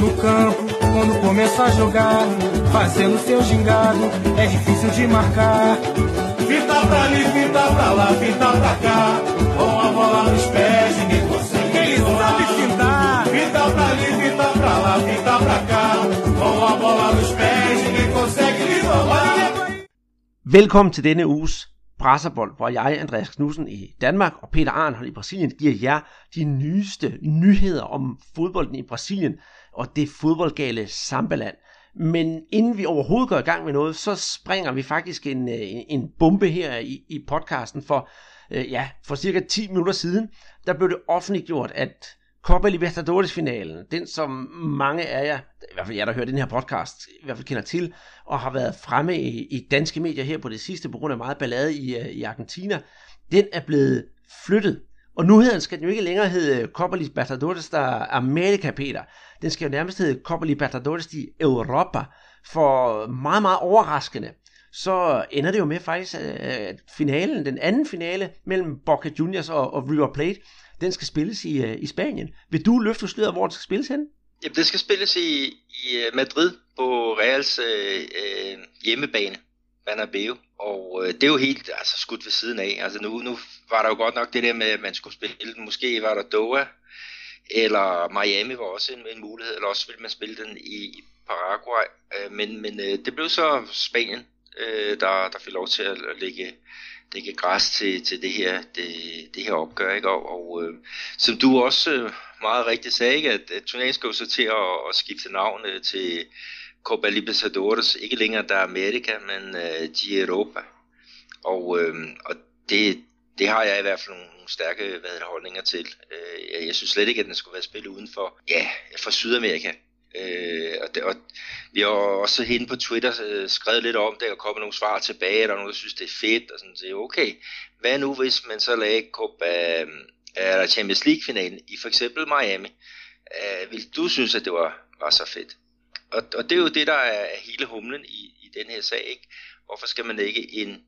No campo, quando começa a jogar, fazendo seu gingado, é difícil de marcar. Fita pra ali, fita pra lá, fita pra cá, com a bola nos pés, ninguém consegue. Ele sabe fintar. Fita pra ali, fita pra lá, fita pra cá, com a bola nos pés, ninguém consegue lhe roubar. Velkommen til denne uges Brasserbold, hvor jeg, Andreas Knudsen i Danmark og Peter Arnhold i Brasilien, giver jer de nyeste nyheder om fodbolden i Brasilien og det fodboldgale sambaland. Men inden vi overhovedet går i gang med noget, så springer vi faktisk en, øh, en, en bombe her i, i podcasten, for øh, ja, for cirka 10 minutter siden, der blev det offentliggjort, at Copa Libertadores-finalen, den som mange af jer, i hvert fald jer, der hører den her podcast, i hvert fald kender til, og har været fremme i, i danske medier her på det sidste, på grund af meget ballade i, øh, i Argentina, den er blevet flyttet. Og nu hedder den, skal den jo ikke længere hedde Copa Libertadores der America, Peter. Den skal jo nærmest hedde Copa Libertadores de Europa, for meget, meget overraskende så ender det jo med faktisk, at finalen, den anden finale mellem Boca Juniors og, og River Plate, den skal spilles i, øh, i Spanien. Vil du løfte sløret, hvor den skal spilles hen? Jamen, det skal spilles i, i øh, Madrid på Reals øh, hjemmebane, Bernabeu. Og øh, det er jo helt altså, skudt ved siden af. Altså nu, nu var der jo godt nok det der med, at man skulle spille. Måske var der Doha, eller Miami var også en, en mulighed, eller også ville man spille den i, Paraguay. Øh, men men øh, det blev så Spanien, øh, der, der fik lov til at, at lægge lægge græs til, til det her det, det her opgør ikke? Og, og øh, som du også øh, meget rigtigt sagde ikke? At, at turneringen skal jo så til at, at skifte navn øh, til Copa Libertadores. Ikke længere der Amerika men øh, de Europa. Og øh, og det det har jeg i hvert fald nogle stærke hvad det, holdninger til. Øh, jeg, jeg synes slet ikke, at den skulle være spillet uden for, ja, for Sydamerika. Øh, og, det, og vi har også hende på Twitter øh, skrevet lidt om det, og kommet nogle svar tilbage, der er nogen, der synes, det er fedt, og sådan, så okay, hvad nu hvis man så lagde Copa, øh, Champions League-finalen i for eksempel Miami? Øh, vil du synes, at det var, var så fedt? Og, og det er jo det, der er hele humlen i, i den her sag, ikke? Hvorfor skal man ikke en,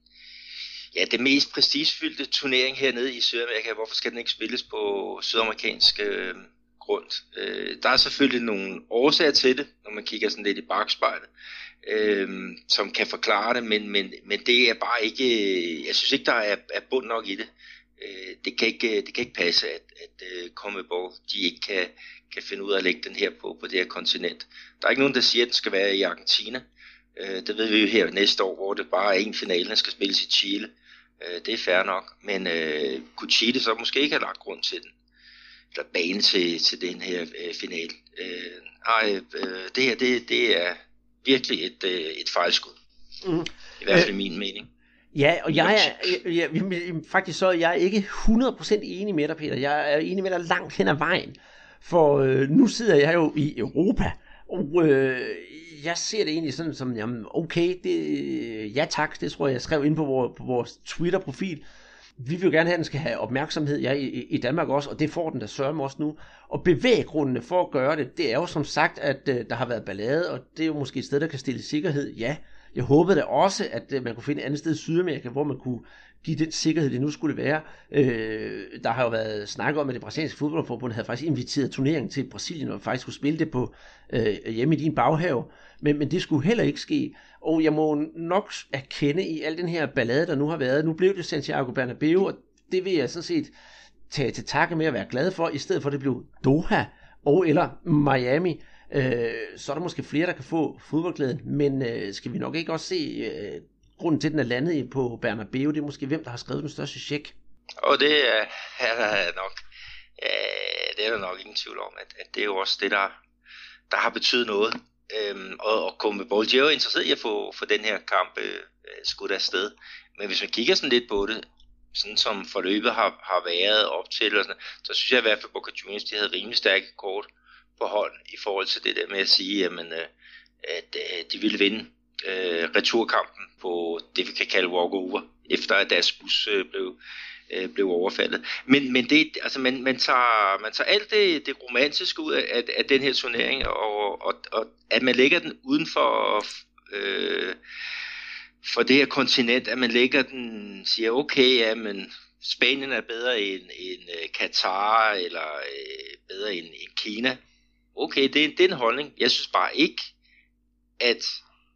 ja, det mest prestigefyldte turnering hernede i Sydamerika, hvorfor skal den ikke spilles på sydamerikansk øh, grund. Øh, der er selvfølgelig nogle årsager til det, når man kigger sådan lidt i bagspejlet, øh, som kan forklare det, men, men, men det er bare ikke, øh, jeg synes ikke, der er, er bund nok i det. Øh, det, kan ikke, øh, det kan ikke passe, at, at øh, uh, Comebol, de ikke kan, kan finde ud af at lægge den her på, på det her kontinent. Der er ikke nogen, der siger, at den skal være i Argentina. Øh, det ved vi jo her næste år, hvor det bare er en finale, der skal spilles i Chile. Øh, det er fair nok, men øh, kunne Chile så måske ikke have lagt grund til den? eller bane til, til den her øh, final. Øh, ej, øh, det her, det, det er virkelig et, øh, et fejlskud. Mm. I hvert fald øh, min mening. Ja, og jeg er, jeg, jeg, jeg, faktisk så er jeg ikke 100% enig med dig, Peter. Jeg er enig med dig langt hen ad vejen. For øh, nu sidder jeg jo i Europa, og øh, jeg ser det egentlig sådan som, jamen okay, det, ja tak, det tror jeg, jeg skrev ind på, vores, på vores Twitter-profil vi vil jo gerne have, at den skal have opmærksomhed ja, i, i Danmark også, og det får den da sørme også nu. Og bevæggrundene for at gøre det, det er jo som sagt, at uh, der har været ballade, og det er jo måske et sted, der kan stille sikkerhed, ja. Jeg håbede da også, at uh, man kunne finde et andet sted i Sydamerika, hvor man kunne give den sikkerhed, det nu skulle være. Øh, der har jo været snak om, at det brasilianske fodboldforbund havde faktisk inviteret turneringen til Brasilien, og faktisk skulle spille det på øh, hjemme i din baghave. Men, men det skulle heller ikke ske. Og jeg må nok erkende i al den her ballade, der nu har været, nu blev det Santiago Bernabeu, og det vil jeg sådan set tage til takke med at være glad for, i stedet for at det blev Doha og eller Miami. Øh, så er der måske flere, der kan få fodboldglæden, men øh, skal vi nok ikke også se øh, grunden til, at den er landet på Bernabeu, det er måske hvem, der har skrevet den største check. Og det er, er der nok, øh, det er der nok ingen tvivl om, at, at det er jo også det, der, der har betydet noget. Øhm, og, og Comebol, de er jo interesseret i at få, få den her kamp øh, skudt afsted. Men hvis man kigger sådan lidt på det, sådan som forløbet har, har været op til, og sådan, så synes jeg i hvert fald, at Boca Juniors de havde rimelig stærke kort på hånd i forhold til det der med at sige, jamen, øh, at øh, de ville vinde øh, returkampen på det, vi kan kalde walkover, efter at deres bus øh, blev, øh, blev overfaldet. Men, men det, altså man, man, tager, man tager alt det, det romantiske ud af, af den her turnering, og, og, og at man lægger den uden for, øh, for det her kontinent, at man lægger den, siger okay, ja, men Spanien er bedre end, end øh, Katar, eller øh, bedre end, end Kina. Okay, det er, det er en holdning. Jeg synes bare ikke, at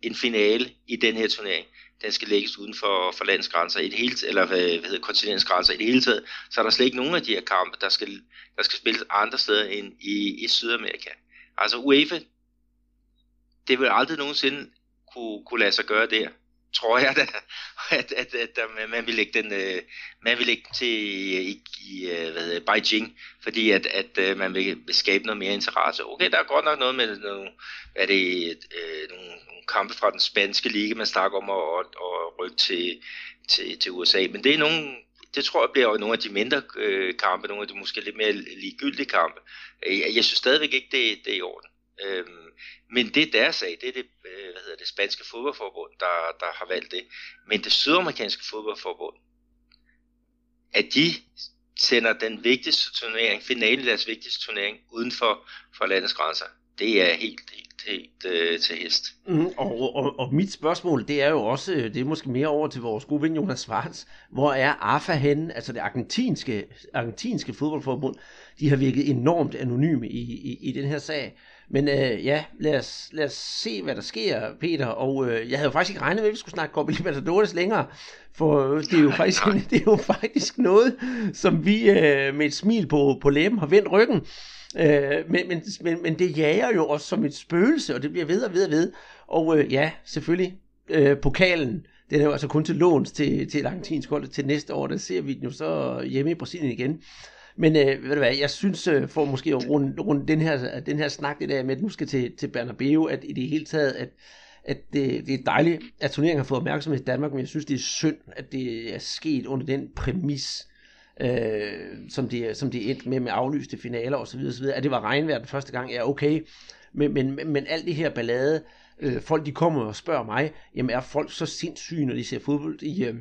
en finale i den her turnering, den skal lægges uden for, for landsgrænser. I det hele eller hvad, hvad hedder kontinentsgrænser. I det hele taget, så er der slet ikke nogen af de her kampe, der skal, der skal spilles andre steder end i, i Sydamerika. Altså UEFA, det vil aldrig nogensinde kunne, kunne lade sig gøre der tror jeg da, at, at, at, at man vil lægge den, øh, man vil lægge den til øh, i, i øh, hvad hedder, Beijing, fordi at, at øh, man vil, vil skabe noget mere interesse. Okay, der er godt nok noget med nogle, er det, øh, nogle, nogle kampe fra den spanske liga, man snakker om at, at, at rykke til, til, til USA, men det er nogle, det tror jeg bliver nogle af de mindre øh, kampe, nogle af de måske lidt mere ligegyldige kampe. Jeg, jeg synes stadigvæk ikke, det, det er i orden. Øhm, men det er deres sag, det er det, øh, hvad hedder det spanske fodboldforbund, der, der har valgt det. Men det sydamerikanske fodboldforbund, at de sender den vigtigste turnering, finalen i deres vigtigste turnering, uden for, for landets grænser, det er helt, helt, helt øh, til hest. Mm, og, og, og mit spørgsmål, det er jo også, det er måske mere over til vores gode ven Jonas Svarts. Hvor er AFA henne, altså det argentinske, argentinske fodboldforbund? De har virket enormt anonyme i, i, i den her sag. Men øh, ja, lad os, lad os se, hvad der sker, Peter. Og øh, jeg havde jo faktisk ikke regnet med, at vi skulle snakke Copa Libertadores længere. For det er jo faktisk, det er jo faktisk noget, som vi øh, med et smil på, på læben har vendt ryggen. Øh, men, men, men, men det jager jo også som et spøgelse, og det bliver ved og ved og ved. Og øh, ja, selvfølgelig, øh, pokalen, den er jo altså kun til låns til, til et argentinsk hold til næste år. Der ser vi den jo så hjemme i Brasilien igen. Men øh, ved du hvad, jeg synes, øh, for måske at runde, runde den, her, den her snak, det der med, at nu skal til, til Bernabeu, at i det hele taget, at, at det, det er dejligt, at turneringen har fået opmærksomhed i Danmark, men jeg synes, det er synd, at det er sket under den præmis, øh, som, det, som det endte med, med aflyste finaler osv. osv. At det var regnvejr den første gang, ja okay, men, men, men alt det her ballade, øh, folk de kommer og spørger mig, jamen er folk så sindssyge, når de ser fodbold i, øh,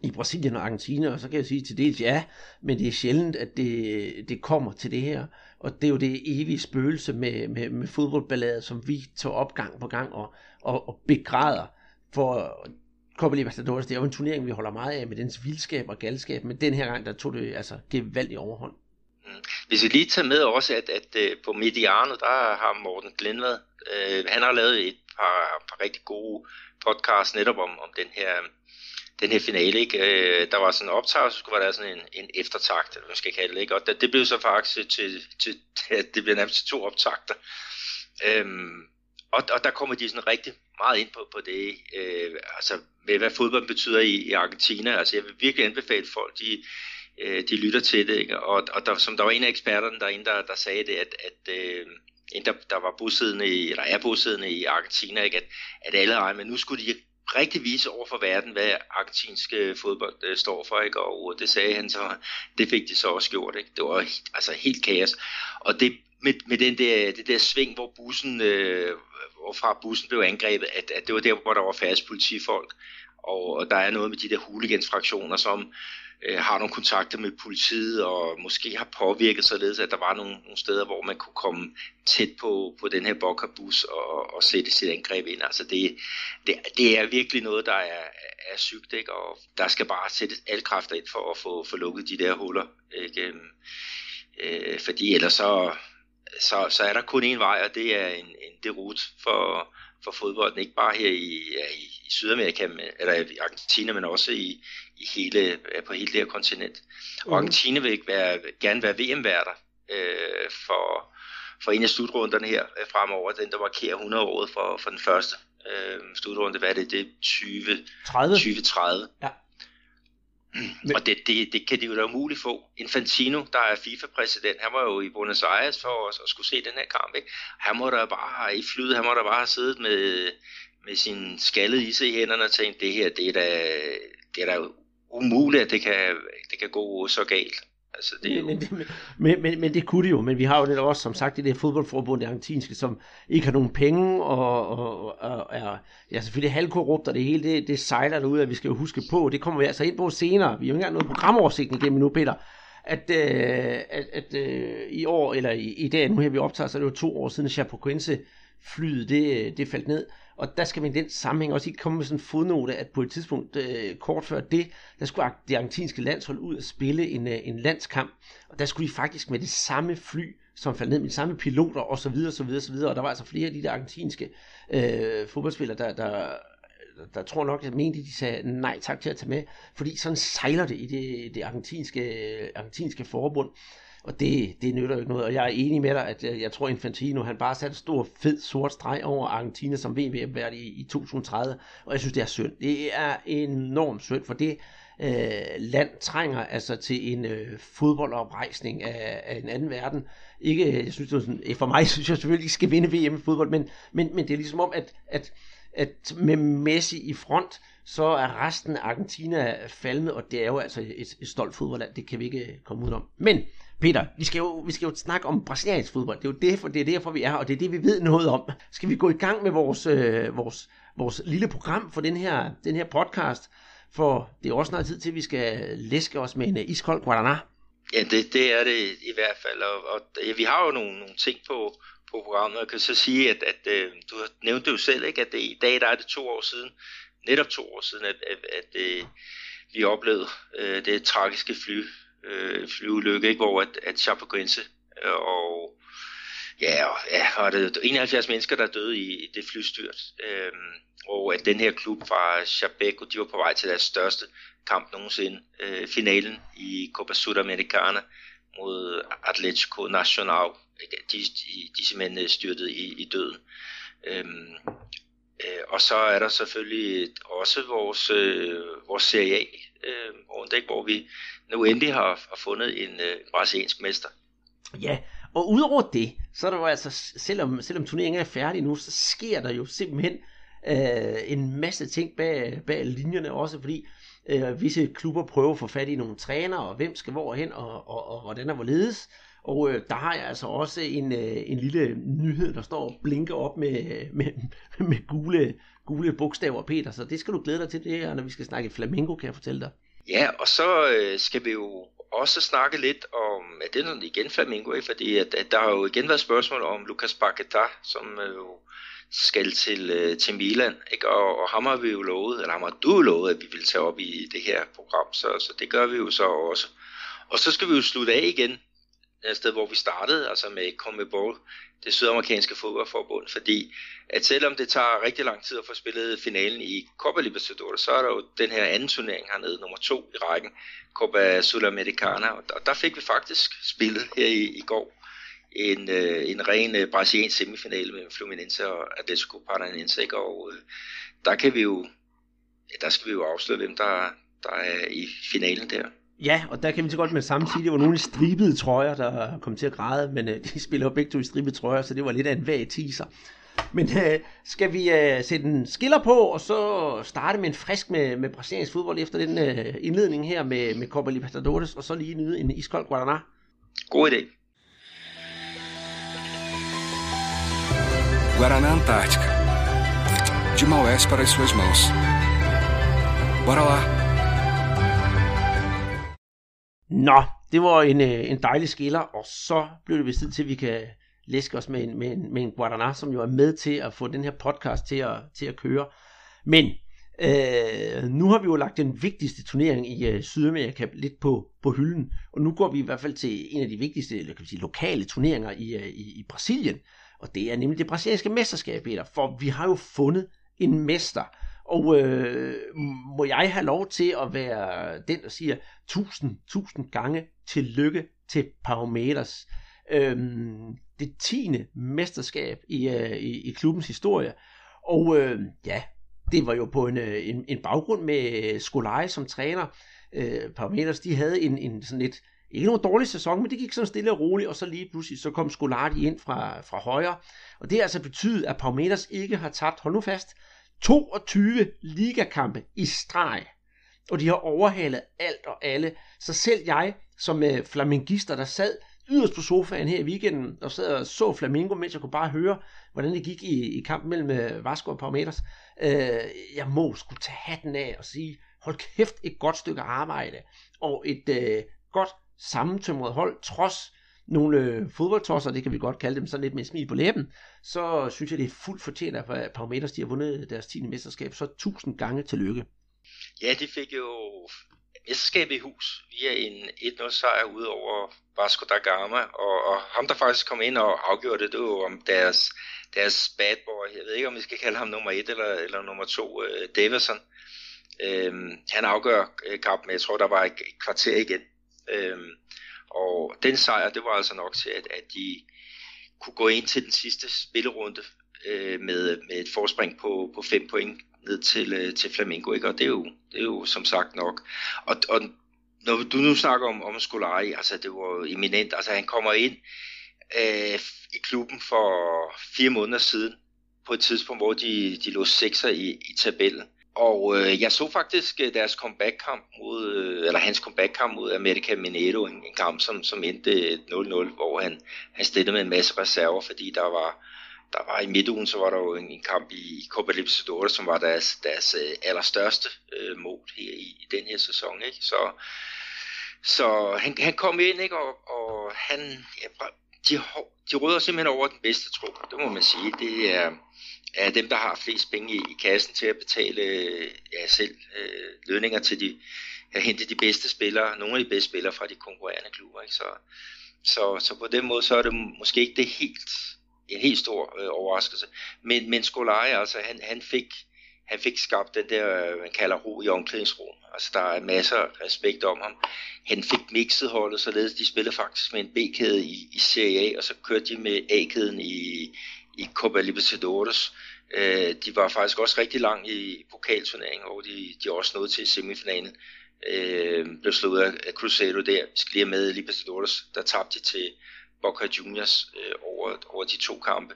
i Brasilien og Argentina, og så kan jeg sige til dels ja, men det er sjældent, at det, det kommer til det her. Og det er jo det evige spøgelse med, med, med fodboldballader, som vi tager op gang på gang og, og, og begræder. For Copa Libertadores, det er jo en turnering, vi holder meget af med dens vildskab og galskab, men den her gang, der tog det altså gevaldigt overhånd. Mm. Hvis vi lige tager med også, at, at, at på Mediano, der har Morten Glindvad, øh, han har lavet et par, par rigtig gode podcasts netop om, om den her den her finale, ikke? Øh, der var sådan en optag, så skulle der sådan en, en eftertakt, eller hvad skal jeg kalde det, ikke? Og det, det blev så faktisk til, til, til det blev nærmest til to optagter. Øhm, og, og der kommer de sådan rigtig meget ind på, på det, øh, altså med hvad fodbold betyder i, i Argentina. Altså jeg vil virkelig anbefale folk, de, øh, de lytter til det, ikke? Og, og der, som der var en af eksperterne derinde, der, der sagde det, at, at øh, en, der, der var bosiddende i, eller er bosiddende i Argentina, ikke? At, at alle regner, men nu skulle de rigtig vise over for verden, hvad argentinsk fodbold øh, står for, ikke? og øh, det sagde han så, det fik de så også gjort, ikke? det var altså helt kaos, og det med, med den der, det der sving, hvor bussen, øh, hvorfra bussen blev angrebet, at, at det var der, hvor der var færre politifolk, og, og der er noget med de der hooligans-fraktioner, som øh, har nogle kontakter med politiet, og måske har påvirket således, at der var nogle, nogle steder, hvor man kunne komme tæt på, på den her bokkerbus og, og sætte sit angreb ind. Altså det, det, det er virkelig noget, der er, er sygt, ikke? og der skal bare sættes alle kræfter ind for at få, få lukket de der huller. Ikke? Øhm, øh, fordi ellers så, så, så er der kun én vej, og det er en, en derut for, for fodbolden, ikke bare her i, i, i Sydamerika, eller i Argentina, men også i, i hele, på hele det her kontinent. Og mm. Argentina vil være, gerne være VM-værter øh, for, for en af slutrunderne her øh, fremover, den der markerer 100 år for, for den første øh, slutrunde, hvad er det, det er 20, 30. 2030. Ja. Men... Og det, det, det kan de jo da umuligt få. Infantino, der er FIFA-præsident, han var jo i Buenos Aires for os og skulle se den her kamp. Ikke? Han må da bare i flyet, han må da bare have siddet med, med sin skaldede ise i hænderne og tænkt, det her, det er da, det er da umuligt, at det kan, det kan gå så galt. Altså, det er jo... men, men, men, men, men det kunne det jo, men vi har jo det også, som sagt, det der fodboldforbund, det argentinske, som ikke har nogen penge, og, og, og er ja, selvfølgelig halvkorrupt, og det hele, det, det sejler derud, at vi skal jo huske på, det kommer vi altså ind på senere, vi har jo ikke engang noget programoversigt igennem nu, Peter, at, øh, at, at øh, i år, eller i, i dag, nu her vi optager, så er det jo to år siden, at Chapecoense flyet, det, det faldt ned, og der skal man i den sammenhæng også ikke komme med sådan en fodnote, at på et tidspunkt øh, kort før det, der skulle det argentinske landshold ud og spille en, øh, en landskamp. Og der skulle de faktisk med det samme fly som faldt ned med de samme piloter og så videre, så videre, så videre. Og der var altså flere af de der argentinske øh, fodboldspillere, der, der, der tror nok, at mente, de sagde nej tak til at tage med, fordi sådan sejler det i det, det argentinske, øh, argentinske forbund. Og det, det nytter jo ikke noget, og jeg er enig med dig, at jeg, jeg tror Infantino, han bare satte en stor fed sort streg over Argentina som VM-vært i, i 2030, og jeg synes, det er synd. Det er enormt synd, for det øh, land trænger altså til en øh, fodboldoprejsning af, af en anden verden. Ikke, øh, jeg synes, det er sådan, øh, for mig synes jeg selvfølgelig ikke skal vinde VM i fodbold, men, men, men det er ligesom om, at, at, at med Messi i front, så er resten af Argentina falmet, og det er jo altså et, et stolt fodboldland, det kan vi ikke øh, komme ud om. Men Peter, vi skal, jo, vi skal jo snakke om brasiliansk fodbold. Det er jo derfor, det er derfor, vi er og det er det, vi ved noget om. Skal vi gå i gang med vores, øh, vores, vores lille program for den her, den her podcast? For det er også snart tid til, at vi skal læske os med en iskold Guaraná. Ja, det, det er det i hvert fald. Og, og ja, vi har jo nogle, nogle ting på, på programmet. Jeg kan så sige, at, at, at øh, du nævnte jo selv, ikke, at det, i dag der er det to år siden, netop to år siden, at, at, at, at vi oplevede øh, det tragiske fly, øh, flyulykke, ikke? hvor at, at på grænse, øh, og ja, og, ja, og det 71 mennesker, der døde i, i det flystyrt. Øh, og at den her klub fra Chapeco, de var på vej til deres største kamp nogensinde. Øh, finalen i Copa Sudamericana mod Atletico Nacional. De, de, de simpelthen øh, styrtede i, i døden. Øhm, øh, og så er der selvfølgelig også vores, øh, vores Serie A øh, rundt, hvor vi nu endelig har, har fundet en øh, brasiliansk mester. Ja, og udover det, så er der jo altså, selvom, selvom turneringen er færdig nu, så sker der jo simpelthen øh, en masse ting bag, bag linjerne også, fordi øh, visse klubber prøver at få fat i nogle trænere, og hvem skal hvorhen, og, og, og hvordan er hvorledes. Og øh, der har jeg altså også en, øh, en lille nyhed, der står og blinker op med, øh, med, med gule, gule bogstaver, Peter. Så det skal du glæde dig til, det her, når vi skal snakke flamingo, kan jeg fortælle dig. Ja, og så øh, skal vi jo også snakke lidt om, at det er igen Flamingo, ikke? fordi at, at der har jo igen været spørgsmål om Lucas Paqueta, som øh, jo skal til, øh, til Milan, ikke? Og, og ham har vi jo lovet, eller ham har du lovet, at vi vil tage op i det her program, så, så det gør vi jo så også. Og så skal vi jo slutte af igen et sted, hvor vi startede, altså med CONMEBOL, det sydamerikanske fodboldforbund, fordi at selvom det tager rigtig lang tid at få spillet finalen i Copa Libertadores, så er der jo den her anden turnering hernede, nummer to i rækken, Copa Sudamericana, og der fik vi faktisk spillet her i, i går en, øh, en ren øh, brasiliansk semifinale mellem Fluminense og Atletico Paranaense, ikke? og øh, der kan vi jo, ja, der skal vi jo afsløre, hvem der, der er i finalen der. Ja, og der kan vi så godt med samme sige, det var nogle stribede trøjer, der kom til at græde, men øh, de spiller jo begge to i stribede trøjer, så det var lidt af en vag teaser. Men øh, skal vi øh, sætte en skiller på, og så starte med en frisk med, med brasiliansk fodbold efter den øh, indledning her med, med Copa Libertadores, og så lige nyde en iskold Guaraná? God idé. Guaraná Antártica. De Maués para as suas mãos. Bora lá! Nå, det var en, øh, en dejlig skiller, og så blev det vist tid til, at vi kan læske os med en, med, en, med en Guadana, som jo er med til at få den her podcast til at, til at køre. Men øh, nu har vi jo lagt den vigtigste turnering i øh, Sydamerika lidt på, på hylden, og nu går vi i hvert fald til en af de vigtigste eller kan vi sige, lokale turneringer i, øh, i, i Brasilien, og det er nemlig det brasilianske mesterskab, Peter, for vi har jo fundet en mester, og øh, må jeg have lov til at være den, der siger tusind, tusind gange tillykke til Parometers. Øhm, det tiende mesterskab i, øh, i, i klubbens historie. Og øh, ja, det var jo på en, øh, en, en baggrund med øh, Skolaj som træner. Øh, Parometers, de havde en, en sådan lidt, ikke nogen dårlig sæson, men det gik sådan stille og roligt, og så lige pludselig, så kom Skolari ind fra, fra højre. Og det har altså betydet, at Parometers ikke har tabt, hold nu fast, 22 ligakampe i streg. Og de har overhalet alt og alle. Så selv jeg, som øh, flamingister, der sad yderst på sofaen her i weekenden, og sad og så Flamingo, mens jeg kunne bare høre, hvordan det gik i, i kampen mellem øh, Vasco og Parameters. Øh, jeg må skulle tage hatten af og sige, hold kæft, et godt stykke arbejde, og et øh, godt sammentømret hold, trods nogle øh, fodboldtosser, det kan vi godt kalde dem, sådan lidt med smil på læben, så synes jeg, det er fuldt fortjent, at Parameters de har vundet deres 10. mesterskab, så tusind gange tillykke. Ja, de fik jo mesterskabet i hus via en 1-0 sejr ud over Vasco da Gama, og, og ham der faktisk kom ind og afgjorde det, det var om deres, deres bad boy, jeg ved ikke om vi skal kalde ham nummer 1 eller, eller nummer 2, øh, Davison. Øhm, han afgør øh, kampen, jeg tror der var et, et kvarter igen. Øhm, og den sejr, det var altså nok til, at, at de kunne gå ind til den sidste spillerunde øh, med, med et forspring på, på 5 point ned til, øh, til Flamengo, ikke? og det er, jo, det er jo som sagt nok. Og, og når du nu snakker om, om Scolari, altså det var jo eminent, altså han kommer ind øh, i klubben for fire måneder siden, på et tidspunkt, hvor de, de lå sekser i, i tabellen. Og øh, jeg så faktisk øh, deres comeback-kamp mod, øh, eller hans comeback-kamp mod America Mineiro, en, en kamp, som, som endte 0-0, hvor han, han stillede med en masse reserver, fordi der var, der var i midtugen, så var der jo en, en kamp i, i Copa Libertadores, som var deres, deres øh, allerstørste øh, mål her i, i den her sæson. Ikke? Så, så han, han kom ind, ikke? Og, og han, ja, de, de rydder simpelthen over den bedste tro, det må man sige. Det er, er dem, der har flest penge i, i kassen til at betale øh, ja, selv øh, lønninger til de, at hente de bedste spillere, nogle af de bedste spillere fra de konkurrerende klubber. Ikke? Så, så, så på den måde, så er det måske ikke det helt en helt stor øh, overraskelse. Men, men Skolaj, altså, han, han, fik, han fik skabt den der, øh, man kalder ro i omklædningsrum. Altså, der er masser af respekt om ham. Han fik mixet holdet, således de spillede faktisk med en B-kæde i, i Serie A, og så kørte de med A-kæden i, i Copa Libertadores. Øh, de var faktisk også rigtig langt i pokalturneringen, hvor de, de også nåede til semifinalen. Øh, blev slået af Cruzeiro der, vi skal lige med Libertadores, der tabte de til Boca Juniors øh, over, over de to kampe.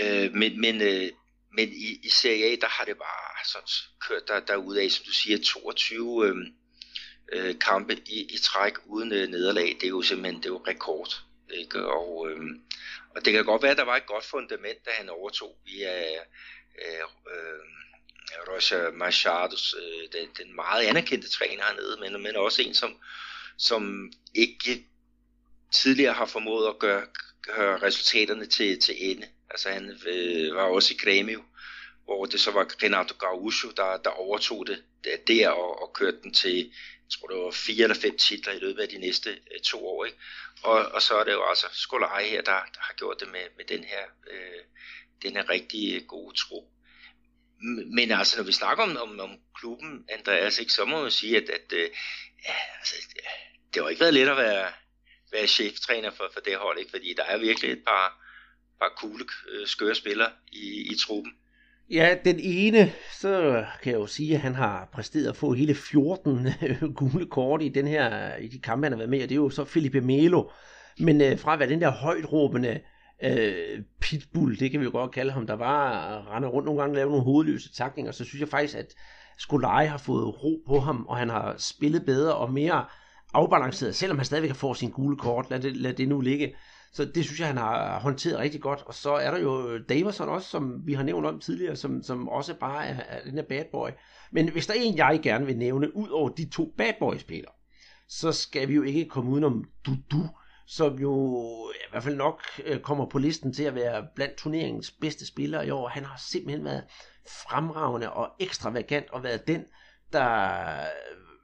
Øh, men men, øh, men i, i Serie A, der har det bare sådan kørt der, derude af, som du siger, 22 øh, øh, kampe i, i træk uden øh, nederlag. Det er jo simpelthen det er jo rekord. Ikke? Og, øh, og det kan godt være, at der var et godt fundament, da han overtog via øh, øh, Roger Machados, øh, den, den meget anerkendte træner hernede, men, men også en, som, som ikke tidligere har formået at gøre, gøre resultaterne til, til ende. Altså han øh, var også i Grêmio, hvor det så var Renato Gaúcho, der, der overtog det der og, og kørte den til, jeg tror det var fire eller fem titler i løbet af de næste øh, to år. Ikke? Og, og så er det jo altså Skolaj her, der, der har gjort det med, med den her, øh, den her rigtig øh, gode tro. Men altså, når vi snakker om, om, om klubben, Andreas, ikke, så må man sige, at, at øh, ja, altså, det har ikke været let at være, være cheftræner for, for det hold, ikke? fordi der er virkelig et par, par cool, øh, skøre spillere i, i truppen. Ja, den ene, så kan jeg jo sige, at han har præsteret at få hele 14 øh, gule kort i, den her, i de kampe, han har været med, og det er jo så Felipe Melo. Men øh, fra at være den der højt råbende øh, pitbull, det kan vi jo godt kalde ham, der var rende rundt nogle gange og lave nogle hovedløse takninger, så synes jeg faktisk, at Skolaj har fået ro på ham, og han har spillet bedre og mere afbalanceret, selvom han stadigvæk har fået sin gule kort, lad det, lad det nu ligge. Så det synes jeg, han har håndteret rigtig godt. Og så er der jo Davison også, som vi har nævnt om tidligere, som, som også bare er, er den her bad boy. Men hvis der er en, jeg gerne vil nævne, ud over de to bad boy spillere, så skal vi jo ikke komme udenom Dudu, som jo i hvert fald nok øh, kommer på listen til at være blandt turneringens bedste spillere i år. Han har simpelthen været fremragende og ekstravagant og været den, der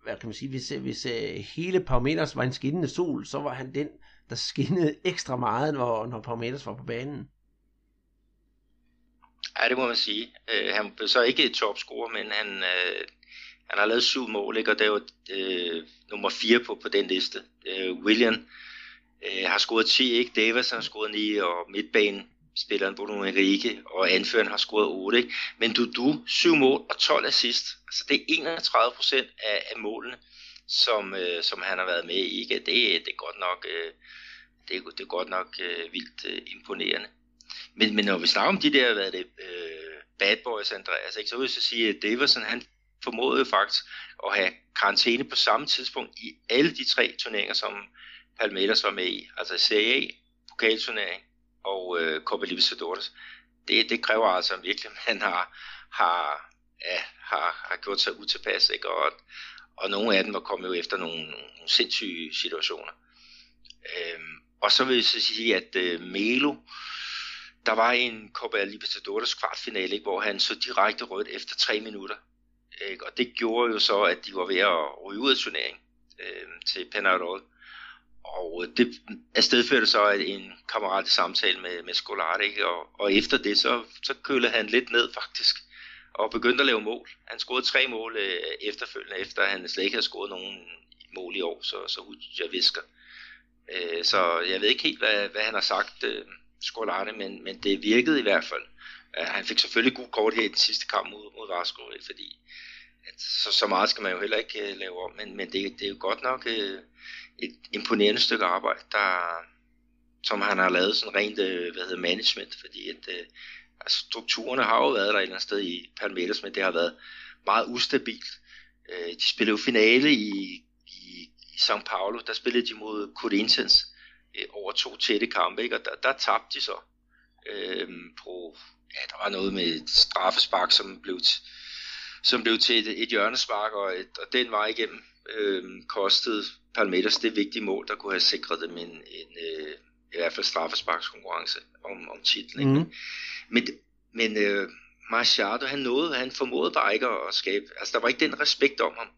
hvad kan man sige, hvis, hvis øh, hele Parmeters var en skinnende sol, så var han den, der skinnede ekstra meget, når, når Parmeters var på banen. Ja, det må man sige. Øh, han blev så ikke topscorer, men han, øh, han har lavet syv mål, ikke? og det er jo øh, nummer fire på, på den liste. Øh, William øh, har scoret 10, ikke? Davis har scoret 9, og midtbanen spilleren Bruno Henrique, og anføreren har scoret 8. Ikke? Men Dudu, 7 mål og 12 assist. Altså det er 31 procent af, af målene, som, øh, som han har været med i. Ikke? Det, det er godt nok, øh, det er, det er godt nok øh, vildt øh, imponerende. Men, men når vi snakker om de der, hvad det, øh, bad boys, Andreas, ikke? så vil jeg så sige, at Davidson, han formåede faktisk at have karantæne på samme tidspunkt i alle de tre turneringer, som Palmeiras var med i. Altså Serie A, pokalturnering og øh, Copa Libertadores. Det, det kræver altså virkelig, at man har, har, ja, har, har gjort sig utilpas, ikke? Og, og nogle af dem var kommet jo efter nogle, nogle sindssyge situationer. Øh, og så vil jeg så sige, at øh, Melo, der var en Copa Libertadores kvartfinale, ikke, hvor han så direkte rødt efter tre minutter. Ikke? Og det gjorde jo så, at de var ved at ryge ud af turneringen øh, til Penarol. Og det afstedførte så en kammerat samtale med, med Scolari, ikke? Og, og efter det, så, så kølede han lidt ned faktisk, og begyndte at lave mål. Han scorede tre mål øh, efterfølgende, efter han slet ikke havde scoret nogen mål i år, så, så jeg visker. Øh, så jeg ved ikke helt, hvad, hvad han har sagt, øh, men, men det virkede i hvert fald. Øh, han fik selvfølgelig god kort her i den sidste kamp mod, mod Vasco, fordi at så, så meget skal man jo heller ikke øh, lave om, men, men det, det er jo godt nok øh, et imponerende stykke arbejde, der, som han har lavet sådan rent øh, hvad hedder management, fordi at, altså, strukturerne har jo været der et eller andet sted i Palmeiras, men det har været meget ustabilt. Uh, de spillede jo finale i, i, i São Paulo, der spillede de mod Corinthians øh, over to tætte kampe, ikke? og der, der tabte de så uh, på, ja, der var noget med et straffespark, som blev t- som blev til et, et hjørnespark, og, et, og den vej igennem øh, kostede Palmeiras det vigtige mål, der kunne have sikret dem en, en øh, i hvert fald straffesparkskonkurrence om, om titlen. Mm. Men, men øh, Machado, han nåede, han formåede bare ikke at skabe, altså der var ikke den respekt om ham.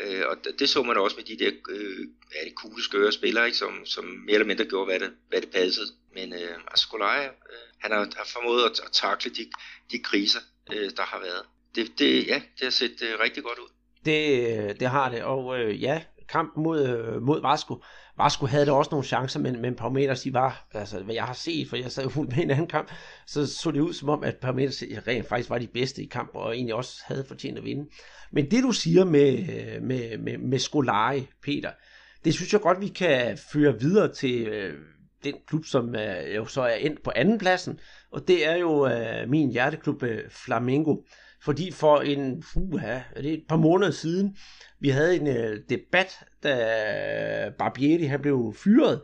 Øh, og det, det så man også med de der øh, er det kugle skøre spillere, ikke, som, som mere eller mindre gjorde, hvad det, hvad det passede. Men øh, altså, Ascolaya, øh, han har, har formået at, at takle de, de kriser, øh, der har været det, det, ja, det har set øh, rigtig godt ud. Det, øh, det har det, og øh, ja, kampen mod, øh, mod Vasco. Vasco havde da også nogle chancer, men, men Parmeters, de var, altså hvad jeg har set, for jeg sad jo med en anden kamp, så så det ud som om, at Parmeters rent faktisk var de bedste i kampen, og egentlig også havde fortjent at vinde. Men det du siger med, med, med, med Skolari, Peter, det synes jeg godt, vi kan føre videre til øh, den klub, som øh, jo så er endt på anden pladsen, og det er jo øh, min hjerteklub øh, Flamengo. Fordi for en, uha, det er et par måneder siden, vi havde en øh, debat, da Barbieri han blev fyret,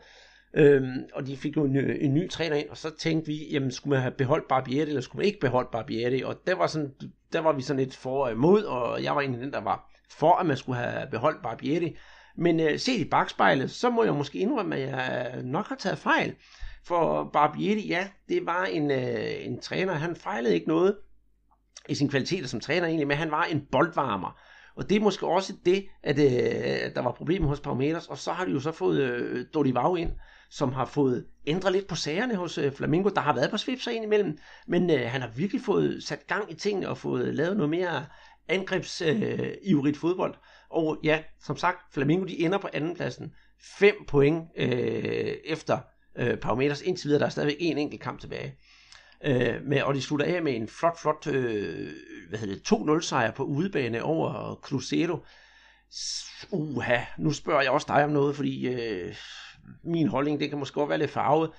øhm, og de fik jo en, en ny træner ind, og så tænkte vi, jamen skulle man have beholdt Barbieri, eller skulle man ikke beholde Barbieri, og der var, sådan, der var vi sådan lidt for og imod, og jeg var egentlig den, der var for, at man skulle have beholdt Barbieri. Men øh, set i bagspejlet, så må jeg måske indrømme, at jeg nok har taget fejl. For Barbieri, ja, det var en, øh, en træner, han fejlede ikke noget i sin kvaliteter som træner egentlig, men han var en boldvarmer. Og det er måske også det, at øh, der var problemer hos Palmeiras, og så har de jo så fået øh, Dorival ind, som har fået ændret lidt på sagerne hos øh, Flamingo. Der har været på svipser ind imellem, men øh, han har virkelig fået sat gang i tingene og fået lavet noget mere angrebsivrigt øh, fodbold. Og ja, som sagt, Flamingo de ender på andenpladsen. 5 point øh, efter øh, Palmeiras indtil videre. Der er stadigvæk en enkelt kamp tilbage. Øh, med, og de slutter af med en flot, flot øh, hvad hedder det, 2-0 sejr på udebane over Cruzeiro. Uha, nu spørger jeg også dig om noget, fordi øh, min holdning, det kan måske godt være lidt farvet.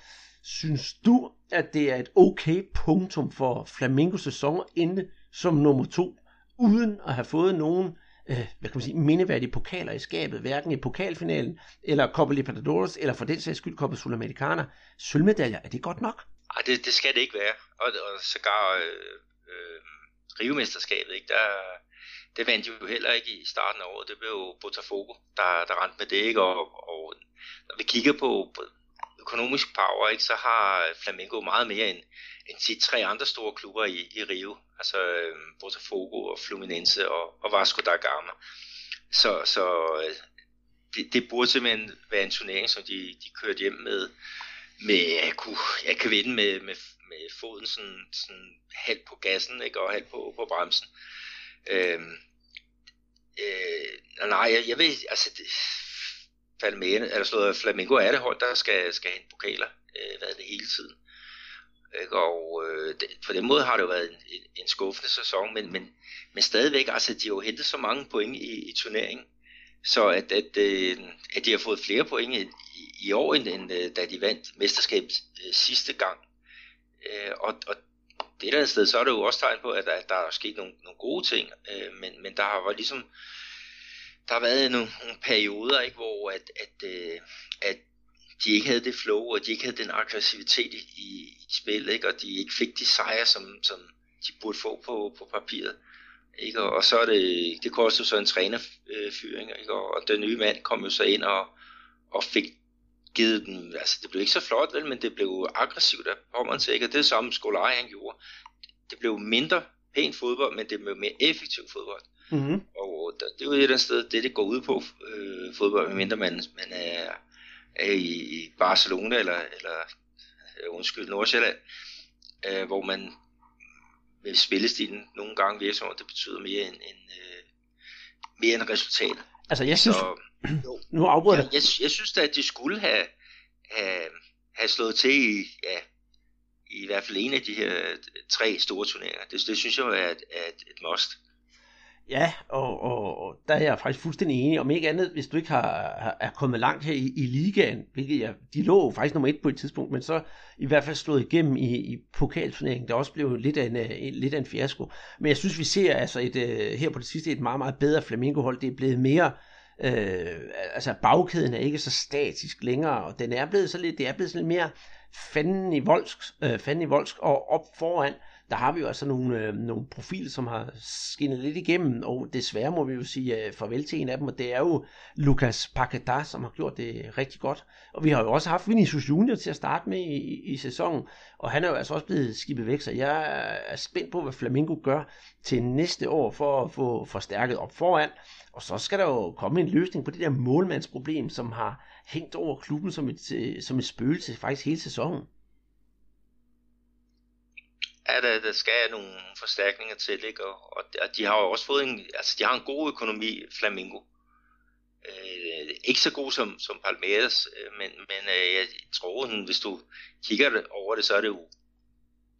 Synes du, at det er et okay punktum for Flamingo sæson ende som nummer to, uden at have fået nogen øh, hvad kan man sige, mindeværdige pokaler i skabet, hverken i pokalfinalen, eller Copa Libertadores, eller for den sags skyld Copa Sudamericana. Sølvmedaljer, er det godt nok? Ej, det, det skal det ikke være. Og, og sågar øh, øh, rivemesterskabet, ikke? Der, det vandt jo heller ikke i starten af året. Det blev jo Botafogo, der, der rent med det, ikke? Og, og når vi kigger på, på økonomisk power, ikke, så har Flamengo meget mere end, end de tre andre store klubber i, i Rio. Altså øh, Botafogo og Fluminense og, og Vasco da Gama. Så, så øh, det, det burde simpelthen være en turnering, som de, de kørte hjem med med at kunne, jeg kan vinde med, med, med foden sådan, sådan halvt på gassen ikke, og halvt på, på bremsen. Øhm, øh, nej, jeg, jeg ved, altså det, Palmeiras, eller slået Flamengo er det hold, der skal, skal hente pokaler, øh, hvad det hele tiden. Ikke? Og øh, det, på den måde har det jo været en, en, en skuffende sæson, men, men, men stadigvæk, altså de har jo hentet så mange point i, i turneringen, så at, at, øh, at de har fået flere point i, i år, end, end øh, da de vandt mesterskabet øh, sidste gang. Øh, og, og det der eller andet sted, så er det jo også tegn på, at der, der er sket nogle, nogle gode ting, øh, men, men der har været ligesom, der har været nogle, nogle perioder, ikke, hvor at, at, øh, at de ikke havde det flow, og de ikke havde den aggressivitet i, i, i spillet, ikke, og de ikke fik de sejre, som, som de burde få på, på papiret. Ikke? Og, så er det, det kostede så en trænerfyring, ikke? Og, den nye mand kom jo så ind og, og fik givet dem, altså det blev ikke så flot, vel, men det blev aggressivt af Pommern ikke? Og det er samme Skolaj, han gjorde. Det blev mindre pænt fodbold, men det blev mere effektiv fodbold. Mm-hmm. Og det er jo et eller andet sted, det det går ud på, øh, fodbold, medmindre man, man er, er i, i Barcelona eller, eller undskyld, Nordsjælland, øh, hvor man med spillestilen nogle gange virker som det betyder mere end, end, øh, mere end resultatet. Altså jeg synes, så, jo, nu afbryder jeg, jeg, jeg synes da, at de skulle have, have, have slået til i, ja, i hvert fald en af de her tre store turneringer. Det, det synes jeg er et, et, et must. Ja, og, og, og der er jeg faktisk fuldstændig enig. Om ikke andet, hvis du ikke har, har er kommet langt her i, i ligaen, hvilket jeg, de lå faktisk nummer et på et tidspunkt, men så i hvert fald slået igennem i, i pokalturneringen, der også blev lidt af en, øh, en, lidt af en fiasko. Men jeg synes, vi ser altså et, øh, her på det sidste et meget, meget bedre flamingohold. Det er blevet mere, øh, altså bagkæden er ikke så statisk længere, og den er blevet så lidt, det er blevet sådan lidt mere fanden i voldsk, øh, fanden i voldsk, og op foran, der har vi jo altså nogle, øh, nogle profiler, som har skinnet lidt igennem, og desværre må vi jo sige øh, farvel til en af dem, og det er jo Lucas Paqueta, som har gjort det rigtig godt. Og vi har jo også haft Vinicius Junior til at starte med i, i, i sæsonen, og han er jo altså også blevet skibet væk, så jeg er spændt på, hvad Flamingo gør til næste år for at få forstærket op foran. Og så skal der jo komme en løsning på det der målmandsproblem, som har hængt over klubben som et, øh, som et spøgelse faktisk hele sæsonen. Ja, der, der skal nogle forstærkninger til, ikke? Og, og, og de har jo også fået en, altså de har en god økonomi, Flamingo. Øh, ikke så god som, som Palmeiras, øh, men, men øh, jeg tror, hvis du kigger over det, så er det jo,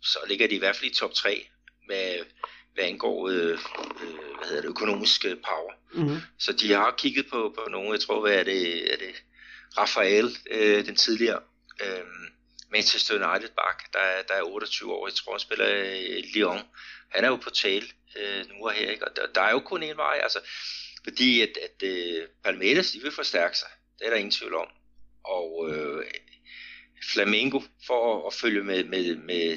så ligger de i hvert fald i top 3 med, hvad angår øh, øh, hvad hedder det, økonomisk power. Mm-hmm. Så de har kigget på, på nogle, jeg tror, hvad er det, er det Rafael, øh, den tidligere øh, Manchester United bak, der, er, der er 28 år, jeg tror han spiller øh, Lyon. Han er jo på tale øh, nu og her, ikke? og der, der er jo kun en vej, altså, fordi at, at øh, Palmeiras, de vil forstærke sig, det er der ingen tvivl om. Og øh, Flamengo, for at, at følge med, med, med,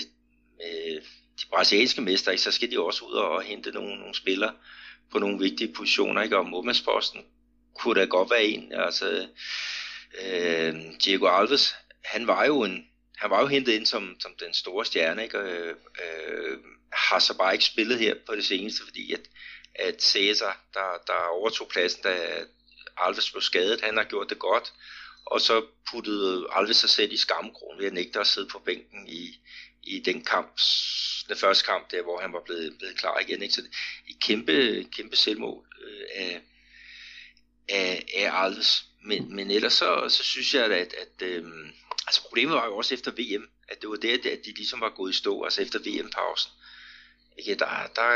med de brasilianske mestre, så skal de også ud og hente nogle, nogle spillere på nogle vigtige positioner, ikke? og målmandsposten kunne da godt være en, altså øh, Diego Alves, han var jo en, han var jo hentet ind som, som den store stjerne, ikke? Og, øh, øh, har så bare ikke spillet her på det seneste, fordi at, at Cæsar, der, der overtog pladsen, da Alves blev skadet, han har gjort det godt, og så puttede Alves sig selv i skamkronen ved at nægte at sidde på bænken i, i den kamp, den første kamp der, hvor han var blevet, blevet klar igen. Ikke? Så det et kæmpe, kæmpe selvmål øh, af, af, af Alves. Men, men ellers så, så synes jeg, at, at øh, altså problemet var jo også efter VM, at det var der, at de ligesom var gået i stå, altså efter VM-pausen. Ikke? Der, der,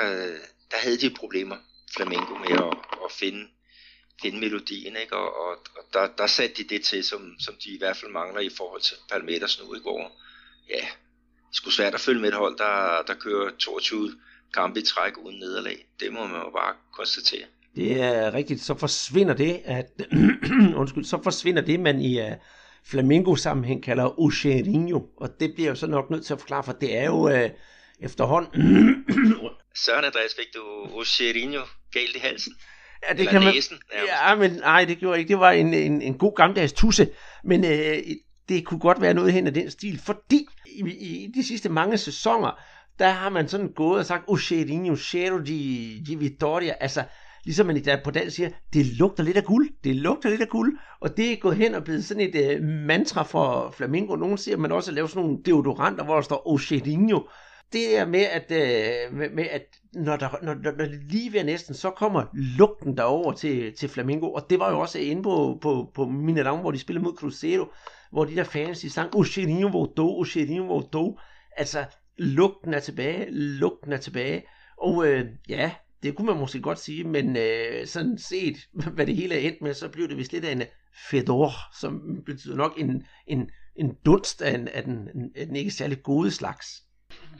der havde de problemer, Flamengo, med at, at finde, finde melodien, ikke? og, og, og der, der satte de det til, som, som de i hvert fald mangler i forhold til Palmeters nu, ikke? hvor ja, det skulle svært at følge med et hold, der, der kører 22 kampe i træk uden nederlag. Det må man jo bare konstatere. Det er rigtigt. Så forsvinder det, at undskyld, så forsvinder det, man i uh, Flamingo-sammenhæng kalder Ocherinho, og det bliver jo så nok nødt til at forklare, for det er jo uh, efterhånden... Søren Andreas, fik du Ocherinho galt i halsen? Ja, det Eller kan man... Næsen, ja, men nej, det gjorde ikke. Det var en, en, en god gammeldags tusse, men uh, det kunne godt være noget hen af den stil, fordi i, i de sidste mange sæsoner, der har man sådan gået og sagt, Ocherinho, Chero di, di Vittoria, altså ligesom man i dag på dansk siger, det lugter lidt af guld, det lugter lidt af guld, og det er gået hen og blevet sådan et uh, mantra for Flamingo. Nogen siger, at man også laver sådan nogle deodoranter, hvor der står Ocherinho. Det er med, at, uh, med, med, at når, der, når, når, når det lige ved næsten, så kommer lugten derover til, til Flamingo, og det var jo også inde på, på, på Mineirão, hvor de spillede mod Cruzeiro, hvor de der fans, de sang, Ocherinho voltou, Ocherinho voltou. Altså, lugten er tilbage, lugten er tilbage. Og øh, ja, det kunne man måske godt sige, men øh, sådan set, hvad det hele er endt med, så blev det vist lidt af en fedor, som betyder nok en, en, en dunst af, en, af, den, af den ikke særlig gode slags.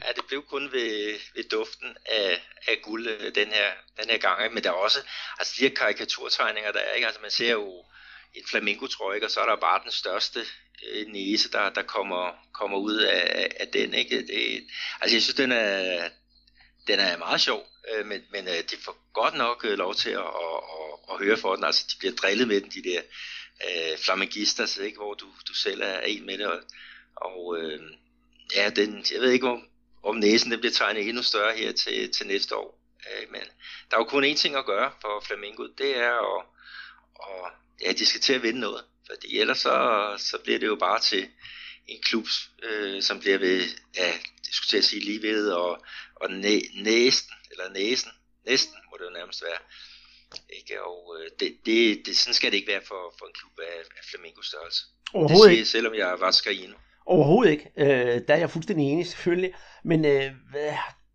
Ja, det blev kun ved, ved duften af, af guld øh, den her, den her gang, ikke? men der er også, altså de her karikaturtegninger, der er, ikke? altså man ser jo en flamingo trøje, og så er der bare den største øh, næse, der, der kommer, kommer ud af, af den, ikke? Det, altså jeg synes, den er, den er meget sjov, øh, men, men øh, de får godt nok øh, lov til at, at, at, at høre for den. Altså, de bliver drillet med den, de der øh, flamengistas, ikke? hvor du, du selv er en med det. Og, og øh, ja, den, jeg ved ikke, om, om næsen den bliver tegnet endnu større her til, til næste år. Øh, men der er jo kun én ting at gøre for Flamengo, det er at, at ja, de skal til at vinde noget. Fordi ellers så, så bliver det jo bare til en klub, øh, som bliver ved, ja, det skulle til at sige lige ved, og, og næ, næsten, eller næsten, næsten må det jo nærmest være. Ikke? Og øh, det, det, det, sådan skal det ikke være for, for en klub af, af Flamengo størrelse. Overhovedet det siger, ikke. selvom jeg var Scarino. Overhovedet ikke. Øh, der er jeg fuldstændig enig, selvfølgelig. Men øh,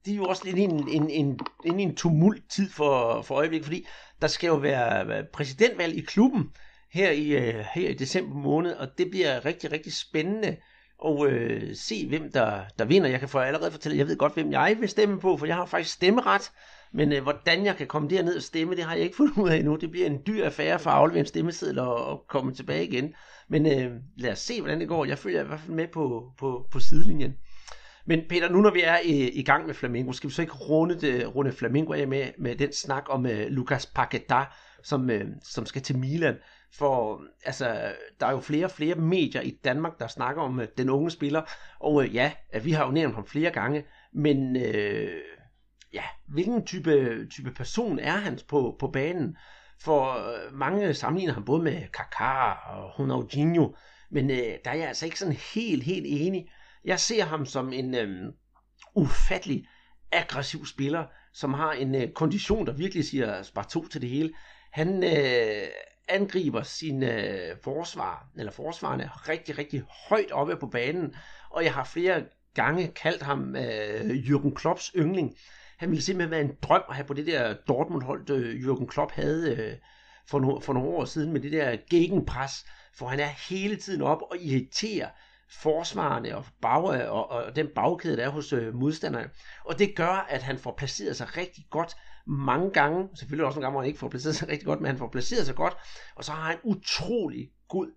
det er jo også lidt en, en, en, en, en tumult tid for, for øjeblikket, fordi der skal jo være være præsidentvalg i klubben her i, øh, her i december måned, og det bliver rigtig, rigtig spændende og øh, se, hvem der, der vinder. Jeg kan for allerede fortælle, jeg ved godt, hvem jeg vil stemme på, for jeg har faktisk stemmeret, men øh, hvordan jeg kan komme derned og stemme, det har jeg ikke fundet ud af endnu. Det bliver en dyr affære for at aflevere en stemmeseddel og, og komme tilbage igen. Men øh, lad os se, hvordan det går. Jeg følger i hvert fald med på, på, på sidelinjen. Men Peter, nu når vi er i, i gang med Flamengo, skal vi så ikke runde, det, runde Flamengo af med, med den snak om øh, Lucas Paqueta, som, øh, som skal til Milan. For altså, der er jo flere og flere medier i Danmark, der snakker om øh, den unge spiller. Og øh, ja, at vi har jo nævnt ham flere gange, men øh, ja, hvilken type, type person er han på, på banen? For øh, mange sammenligner ham både med Kaká og Ronaldinho, men øh, der er jeg altså ikke sådan helt, helt enig. Jeg ser ham som en øh, ufattelig aggressiv spiller, som har en øh, kondition, der virkelig siger spar to til det hele. Han øh, angriber sin øh, forsvar, eller forsvarerne rigtig, rigtig højt oppe på banen, og jeg har flere gange kaldt ham øh, Jürgen Klopps yndling. Han ville simpelthen være en drøm at have på det der Dortmund-hold, øh, Jürgen Klopp havde øh, for, no, for nogle år siden med det der gegenpres, for han er hele tiden op og irriterer forsvarerne og, bag, og, og den bagkæde, der er hos øh, modstanderne. Og det gør, at han får placeret sig rigtig godt mange gange. Selvfølgelig også nogle gange, hvor han ikke får placeret sig rigtig godt, men han får placeret sig godt. Og så har han utrolig god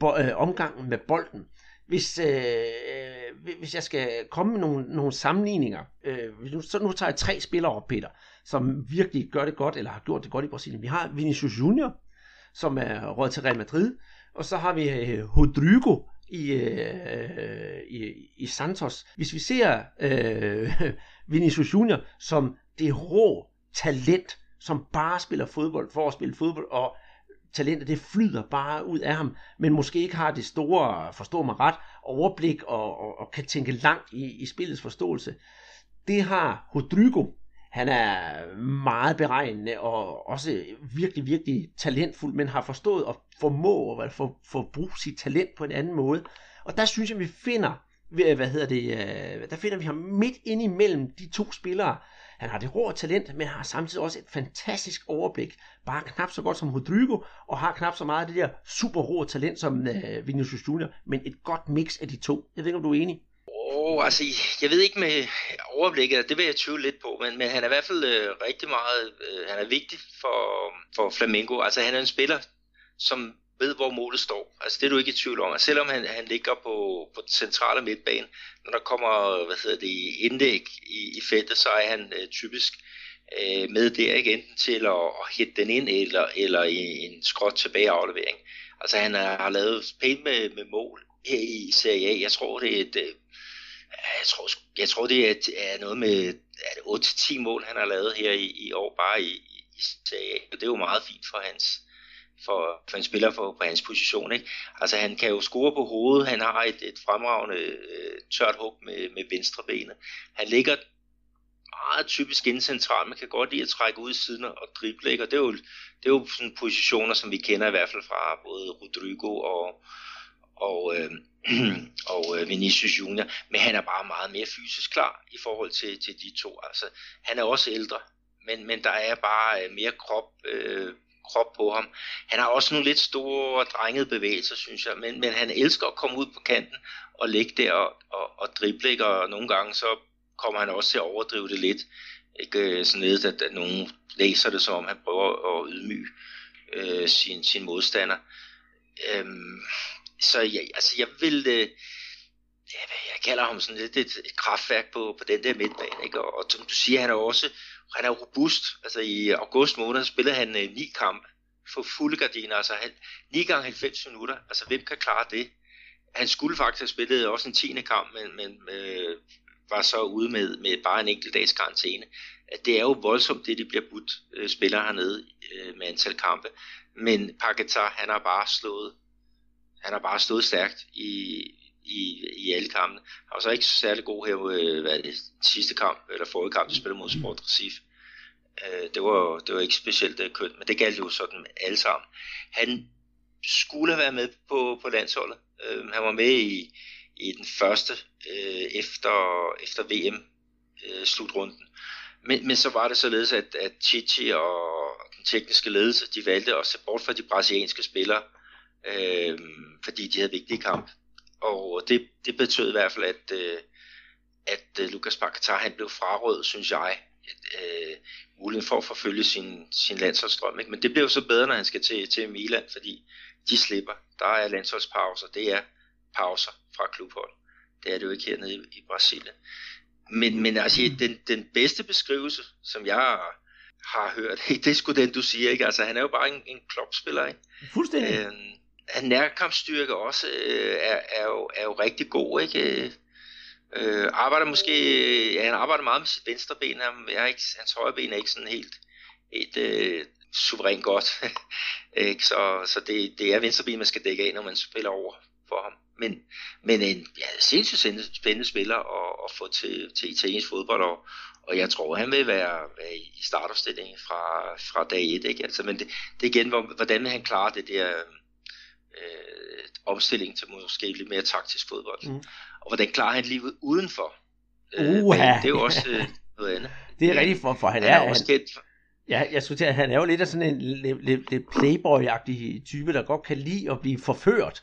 bo- øh, omgang med bolden. Hvis, øh, øh hvis jeg skal komme med nogle, nogle sammenligninger, øh, nu, så nu tager jeg tre spillere op, Peter, som virkelig gør det godt, eller har gjort det godt i Brasilien. Vi har Vinicius Junior, som er råd til Real Madrid, og så har vi øh, Rodrigo i, øh, i, i Santos. Hvis vi ser øh, Vinicius Junior som det rå talent, som bare spiller fodbold for at spille fodbold, og talentet det flyder bare ud af ham, men måske ikke har det store, forstå mig ret, overblik og, og, og kan tænke langt i, i spillets forståelse. Det har Rodrigo. Han er meget beregnende og også virkelig, virkelig talentfuld, men har forstået at formå at få, få bruge sit talent på en anden måde. Og der synes jeg, vi finder, hvad hedder det, øh, der finder vi ham midt ind imellem de to spillere. Han har det rå talent, men har samtidig også et fantastisk overblik. Bare knap så godt som Rodrigo, og har knap så meget af det der super rå talent som øh, Vinicius Junior, men et godt mix af de to. Jeg ved ikke, om du er enig? Åh, oh, altså, jeg ved ikke med overblikket, det vil jeg tvivle lidt på, men, men han er i hvert fald øh, rigtig meget, øh, han er vigtig for, for Flamengo. Altså, han er en spiller, som ved, hvor målet står. Altså, det er du ikke i tvivl om. Og selvom han, han ligger på, på den centrale midtbane, når der kommer, hvad hedder det, indlæg i, i feltet, så er han øh, typisk øh, med der, ikke? Enten til at, at hitte den ind, eller, eller i en skråt tilbageaflevering. Altså, han har, har lavet pænt med, med mål her i Serie A. Jeg tror, det er et, øh, jeg tror, jeg tror det er, er noget med 8-10 mål, han har lavet her i, i år, bare i, i Serie A. Og det er jo meget fint for hans, for, for en spiller for, på hans position. Ikke? Altså han kan jo score på hovedet, han har et, et fremragende øh, tørt hug med, med venstre benet. Han ligger meget typisk inden centralt, man kan godt lide at trække ud i siden og drible, ikke? og det er jo, det er jo sådan positioner, som vi kender i hvert fald fra både Rodrigo og, og, øh, og øh, Vinicius Junior, men han er bare meget mere fysisk klar i forhold til, til de to. Altså, han er også ældre, men, men der er bare øh, mere krop, øh, krop på ham. Han har også nogle lidt store drengede bevægelser, synes jeg, men, men han elsker at komme ud på kanten og ligge der og, og, og drible, ikke? og nogle gange så kommer han også til at overdrive det lidt. Ikke sådan lidt, at, at nogen læser det, som om han prøver at ydmyge øh, sin, sin modstander. Øhm, så jeg, altså jeg vil, øh, jeg, jeg kalder ham sådan lidt et, et kraftværk på, på den der midtbane, ikke? Og, og som du siger, han er også, han er robust, altså i august måned spillede han øh, ni kampe for fulde gardiner, altså han, 9 gange 90 minutter, altså hvem kan klare det? Han skulle faktisk have spillet også en tiende kamp, men, men øh, var så ude med, med bare en enkelt dags karantæne. Det er jo voldsomt, det de bliver budt øh, spillere hernede øh, med antal kampe. Men Paketar, han har bare slået, han har bare stået stærkt i, i, i alle kampene. Han var så ikke særlig god her, øh, hvad det, sidste kamp, eller forrige kamp, de spillede mod Sport Recife. Øh, det, var, det var ikke specielt uh, kønt, men det galt jo sådan alle sammen. Han skulle have været med på, på landsholdet. Øh, han var med i, i den første øh, efter, efter VM øh, slutrunden. Men, men så var det således, at, at Chichi og den tekniske ledelse, de valgte at se bort fra de brasilianske spillere, øh, fordi de havde vigtige kamp. Og det, det betød i hvert fald, at, øh, at øh, Lukas Paquetá, han blev frarådet, synes jeg, øh, muligheden for at forfølge sin, sin landsholdsdrøm. Ikke? Men det bliver jo så bedre, når han skal til, til Milan, fordi de slipper. Der er landsholdspauser, det er pauser fra klubhold. Det er det jo ikke hernede i, i Brasilien. Men, men altså, den, den bedste beskrivelse, som jeg har hørt, det er sgu den, du siger, ikke? Altså, han er jo bare en, en klopspiller, ikke? Fuldstændig. Øh, nærkampstyrke også øh, er, er, jo, er jo rigtig god, ikke? Øh, øh, arbejder måske, ja, han arbejder meget med sit venstre ben, han, jeg er ikke, hans højre ben er ikke sådan helt, helt øh, suverænt godt, ikke? så, så det, det er venstre ben, man skal dække af, når man spiller over for ham. Men, men en ja, sindssygt spændende spiller at, at få til, til italiensk fodbold, og, og jeg tror, han vil være, være i startopstillingen fra, fra dag 1. Ikke? Altså, men det, det er igen, hvordan vil han klare det der øh, omstilling til måske lidt mere taktisk fodbold. Mm. Og hvordan klarer han livet udenfor? Øh, uh, det er jo også øh, noget andet. Det er ja, rigtigt, for, for han, han er, er også kendt for, Ja, jeg skulle til at han er jo lidt af sådan en lidt, lidt, lidt playboy-agtig type, der godt kan lide at blive forført,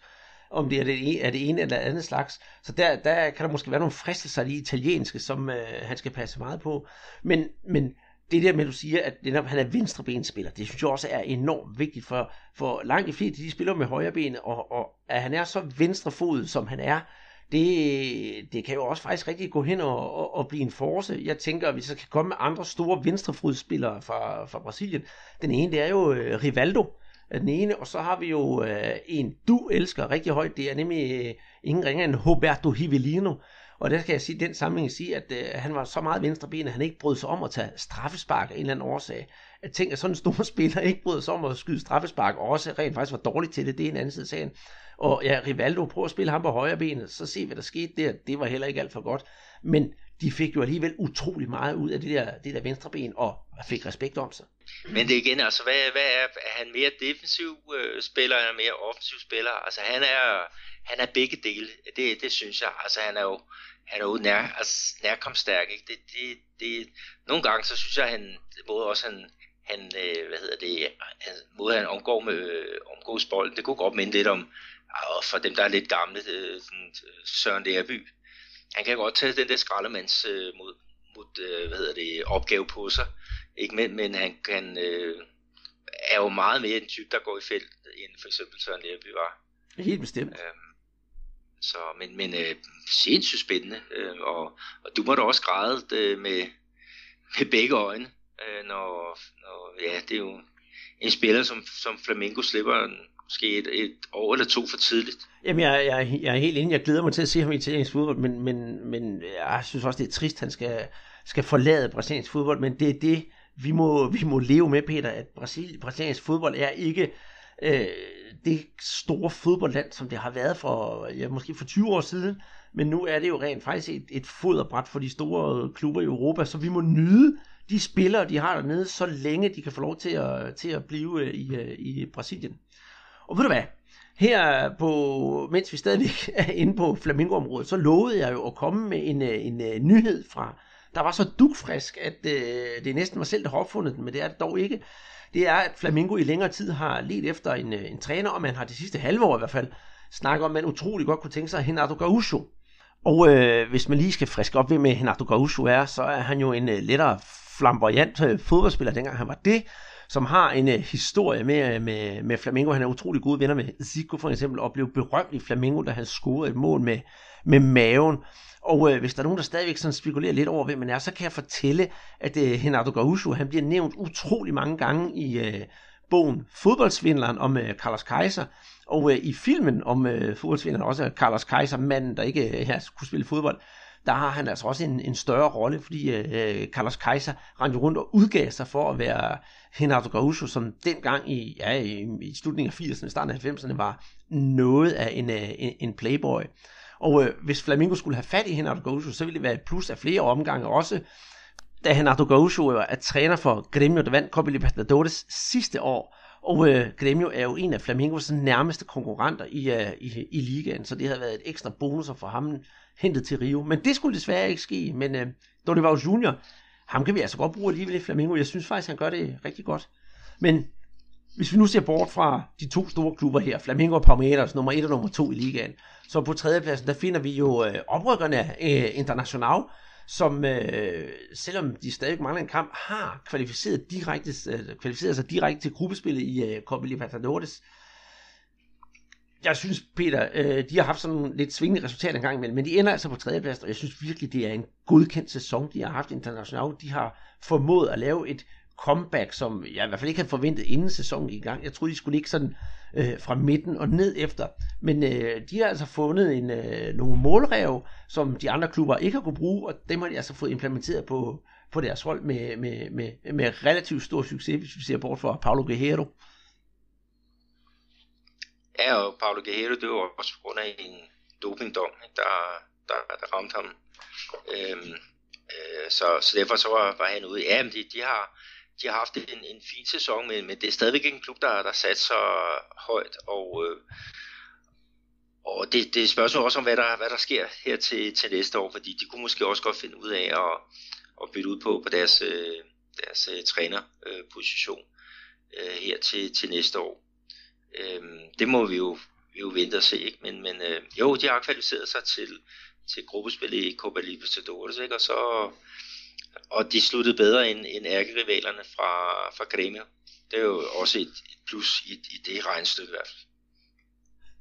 om det er det, er det ene eller andet slags. Så der, der kan der måske være nogle fristelser i italienske, som øh, han skal passe meget på. Men, men det der med, at du siger, at netop, han er venstrebenspiller, det synes jeg også er enormt vigtigt, for, for langt de fleste, de spiller med højre ben, og, og at han er så venstrefod, som han er, det, det kan jo også faktisk rigtig gå hen og, og, og blive en force. Jeg tænker, at vi så kan komme med andre store venstrefodspillere fra, fra Brasilien. Den ene, det er jo øh, Rivaldo, den ene, og så har vi jo øh, en, du elsker rigtig højt, det er nemlig øh, ingen ringer end Roberto Hivelino, og der skal jeg sige, den sammenhæng sige, at øh, han var så meget venstreben, at han ikke brød sig om at tage straffespark af en eller anden årsag. At tænke, at sådan en stor spiller ikke brød sig om at skyde straffespark, og også rent faktisk var dårlig til det, det er en anden side af sagen. Og ja, Rivaldo prøver at spille ham på højre ben, så se hvad der skete der, det var heller ikke alt for godt. Men de fik jo alligevel utrolig meget ud af det der, det der venstre ben, og fik respekt om sig. Men det igen, altså, hvad, hvad er, er han mere defensiv øh, spiller, eller mere offensiv spiller? Altså, han er, han er begge dele, det, det synes jeg. Altså, han er jo, han er jo nær, altså, nærkomststærk, ikke? Det, det, det, nogle gange, så synes jeg, han, både også han, han øh, hvad hedder det, han, måde han omgår med øh, omgås bolden, det kunne godt minde lidt om, og for dem, der er lidt gamle, øh, sådan, øh, Søren Lærby, han kan godt tage den der skraldemands øh, mod, mod øh, hvad hedder det, opgave på sig, ikke? Men, men han kan, øh, er jo meget mere en type, der går i felt, end for eksempel Søren Lærby var. Helt bestemt. Øhm, så, men, men øh, sindssygt spændende, øh, og, og du må da også græde øh, med, med begge øjne, øh, når, når, ja, det er jo en spiller, som, som Flamengo slipper en, måske et, et år eller to for tidligt. Jamen, jeg, jeg, jeg er helt enig. Jeg glæder mig til at se ham i italiensk fodbold, men, men, men jeg synes også, det er trist, han skal, skal forlade brasiliansk fodbold, men det er det, vi må, vi må leve med, Peter, at Brasil, brasiliansk fodbold er ikke øh, det store fodboldland, som det har været for, ja, måske for 20 år siden, men nu er det jo rent faktisk et, et foderbræt for de store klubber i Europa, så vi må nyde de spillere, de har dernede, så længe de kan få lov til at, til at blive øh, i, øh, i Brasilien. Og ved du hvad? Her på, mens vi stadig er inde på Flamingo-området, så lovede jeg jo at komme med en, øh, en, en nyhed fra, der var så dukfrisk, at øh, det næsten var selv, der har opfundet den, men det er det dog ikke det er, at Flamingo i længere tid har let efter en, øh, en træner, og man har det sidste halve år i hvert fald snakket om, at man utrolig godt kunne tænke sig Renato Gaucho. Og øh, hvis man lige skal friske op ved med øh, Renato Gaucho er, så er han jo en øh, lettere flamboyant øh, fodboldspiller, dengang han var det, som har en øh, historie med, øh, med, med Flamingo. Han er utrolig gode venner med Zico for eksempel, og blev berømt i Flamingo, da han scorede et mål med, med maven. Og øh, hvis der er nogen, der stadigvæk sådan spekulerer lidt over, hvem man er, så kan jeg fortælle, at øh, Renato Gaucho, han bliver nævnt utrolig mange gange i øh, bogen Fodboldsvindleren om øh, Carlos Kaiser, og øh, i filmen om øh, fodboldsvindleren, også Carlos Kaiser, manden, der ikke øh, her kunne spille fodbold, der har han altså også en, en større rolle, fordi øh, øh Carlos Kaiser rendte rundt og udgav sig for at være Renato Gaúcho, som dengang i, ja, i, i slutningen af 80'erne, starten af 90'erne, var noget af en, øh, en, en playboy. Og øh, hvis Flamingo skulle have fat i Renato Gaucho, så ville det være et plus af flere omgange også, da Henardo Gaucho øh, er træner for Gremio, der vandt Copa Libertadores sidste år, og øh, Gremio er jo en af Flamingos nærmeste konkurrenter i, øh, i, i ligaen, så det havde været et ekstra bonus for ham hentet til Rio. Men det skulle desværre ikke ske, men øh, Dorival Junior, ham kan vi altså godt bruge alligevel i Flamingo. Jeg synes faktisk, han gør det rigtig godt. Men hvis vi nu ser bort fra de to store klubber her, Flamingo og Palmeiras, nummer 1 og nummer 2 i ligaen, så på tredjepladsen, der finder vi jo øh, oprykkerne øh, International, som øh, selvom de stadig mangler en kamp, har kvalificeret, direkte, øh, kvalificeret sig direkte til gruppespillet i øh, Copa Libertadores. Jeg synes, Peter, øh, de har haft sådan lidt svingende resultater en gang imellem, men de ender altså på tredjeplads, og jeg synes virkelig, det er en godkendt sæson, de har haft internationalt. De har formået at lave et comeback, som jeg i hvert fald ikke havde forventet inden sæsonen i gang. Jeg troede, de skulle ligge sådan øh, fra midten og ned efter. Men øh, de har altså fundet en, øh, nogle målrev, som de andre klubber ikke har kunne bruge, og dem har de altså fået implementeret på, på deres hold med, med, med, med relativt stor succes, hvis vi ser bort fra Paulo Guerrero. Ja, og Paulo Guerrero, det var også på grund af en dopingdom, der, der, der ramte ham. Øhm, øh, så, så derfor så var, var han ude. Ja, men de, de har, de har haft en, en fin sæson, men, men det er stadigvæk en klub, der, der sat så højt, og, øh, og det, det spørgsmål også om, hvad der, hvad der sker her til, til næste år, fordi de kunne måske også godt finde ud af at, at bytte ud på, på deres, øh, deres øh, trænerposition øh, her til, til næste år. Øh, det må vi jo, vi jo vente og se, ikke? men, men øh, jo, de har kvalificeret sig til, til gruppespil i Copa Libertadores, ikke? og så og de sluttede bedre end, end ærkerivalerne fra, fra Gremio. Det er jo også et, et plus i, i det regnstykke i hvert fald.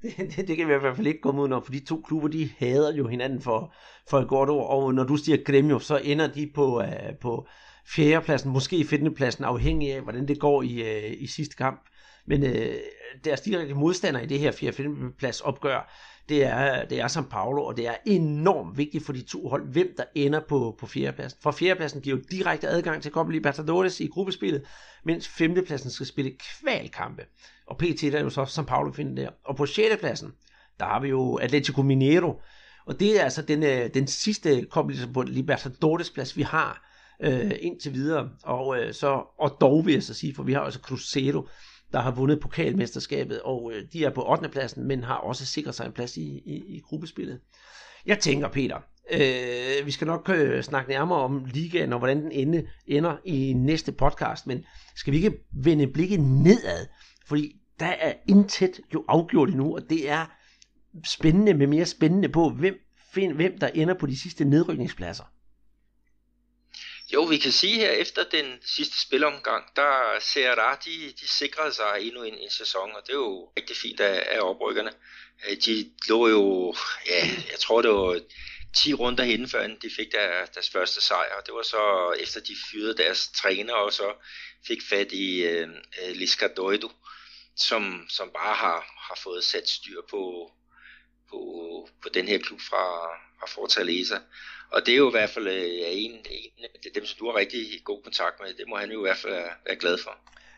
Det, det, det kan vi i hvert fald ikke komme ud når, for de to klubber, de hader jo hinanden for, for et godt ord, og når du siger Gremio, så ender de på, uh, på fjerdepladsen, måske femtepladsen, afhængig af, hvordan det går i, uh, i sidste kamp. Men øh, uh, deres direkte modstander i det her fjerde plads opgør, det er, det er São Paulo, og det er enormt vigtigt for de to hold, hvem der ender på, på fjerdepladsen. For fjerdepladsen giver jo direkte adgang til Copa Libertadores i gruppespillet, mens femtepladsen skal spille kvalkampe. Og PT der er jo så São Paulo finder der. Og på sjettepladsen, der har vi jo Atletico Mineiro, og det er altså den, øh, den sidste Copa Libertadores plads, vi har øh, indtil videre. Og, øh, så, og dog vil jeg så sige, for vi har også Cruzeiro, der har vundet pokalmesterskabet, og øh, de er på 8. pladsen, men har også sikret sig en plads i, i, i gruppespillet. Jeg tænker, Peter, øh, vi skal nok øh, snakke nærmere om ligaen og hvordan den ende, ender i næste podcast, men skal vi ikke vende blikket nedad? Fordi der er intet jo afgjort endnu, og det er spændende med mere spændende på, hvem, find, hvem der ender på de sidste nedrykningspladser. Jo, vi kan sige her, efter den sidste spilomgang, der CRA, de, de sikrede sig endnu en, en sæson, og det er jo rigtig fint af, af oprykkerne. Øh, de lå jo, ja, jeg tror det var 10 runder henne, før de fik der, deres første sejr. Det var så efter de fyrede deres træner, og så fik fat i øh, øh Lisca Doido, som, som bare har, har fået sat styr på, på, på den her klub fra, fra Fortaleza. Og det er jo i hvert fald øh, en, en af dem, som du har rigtig god kontakt med. Det må han jo i hvert fald øh, være, glad for.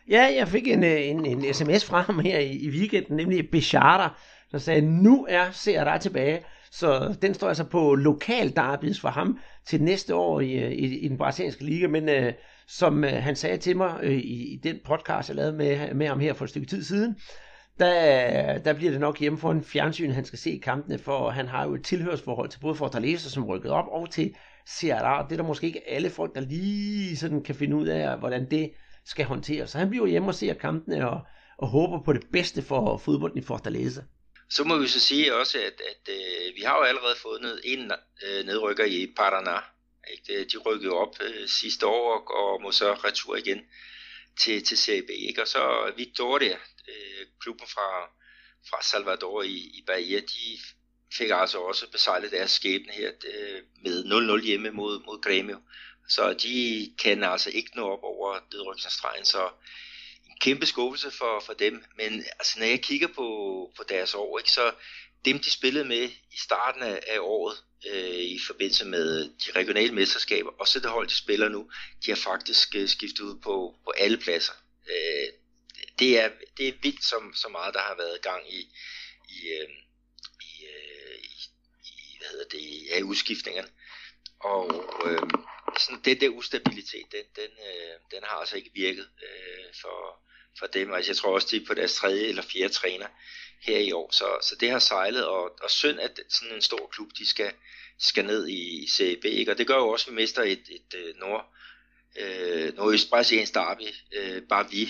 Ja, jeg fik en, øh, en, en sms fra ham her i, i weekenden, nemlig Bechata, der sagde, nu er CRA tilbage. Så den står altså på lokal derbys for ham til næste år i, øh, i, i den brasilianske liga, men øh, som øh, han sagde til mig øh, i, i den podcast, jeg lavede med, med ham her for et stykke tid siden, der, der bliver det nok hjemme for en fjernsyn, han skal se kampene, for han har jo et tilhørsforhold til både Fortaleza, som rykket op, og til Ceará. Det er der måske ikke alle folk, der lige sådan kan finde ud af, hvordan det skal håndteres. Så han bliver hjemme og ser kampene og, og håber på det bedste for fodbolden i Fortaleza. Så må vi så sige også, at, at øh, vi har jo allerede fået ned, en øh, nedrykker i Paraná. Ikke? De rykkede op øh, sidste år og, og må så retur igen til, til Serie B. Ikke? Og så Victoria, øh, klubben fra, fra Salvador i, i Bahia, de fik altså også besejlet deres skæbne her øh, med 0-0 hjemme mod, mod Grêmio. Så de kan altså ikke nå op over nedrykningsstregen, så en kæmpe skuffelse for, for dem. Men altså, når jeg kigger på, på deres år, ikke, så dem de spillede med i starten af, af året øh, i forbindelse med de regionale mesterskaber, og så det hold, de spiller nu, de har faktisk øh, skiftet ud på, på alle pladser. Øh, det, er, det er vildt så, så meget, der har været gang i, i, øh, i, øh, i, i hvad hedder det, ja, udskiftningerne. Og øh, sådan, det der ustabilitet, den, den, øh, den har altså ikke virket øh, for, for dem. Altså, jeg tror også, de er på deres tredje eller fjerde træner her i år. Så, så det har sejlet, og, og synd, at sådan en stor klub, de skal, skal ned i Serie B. Ikke? Og det gør jo også, at vi mister et, et, et nord, øh, nordøstbrasiliansk derby, øh, bare vi,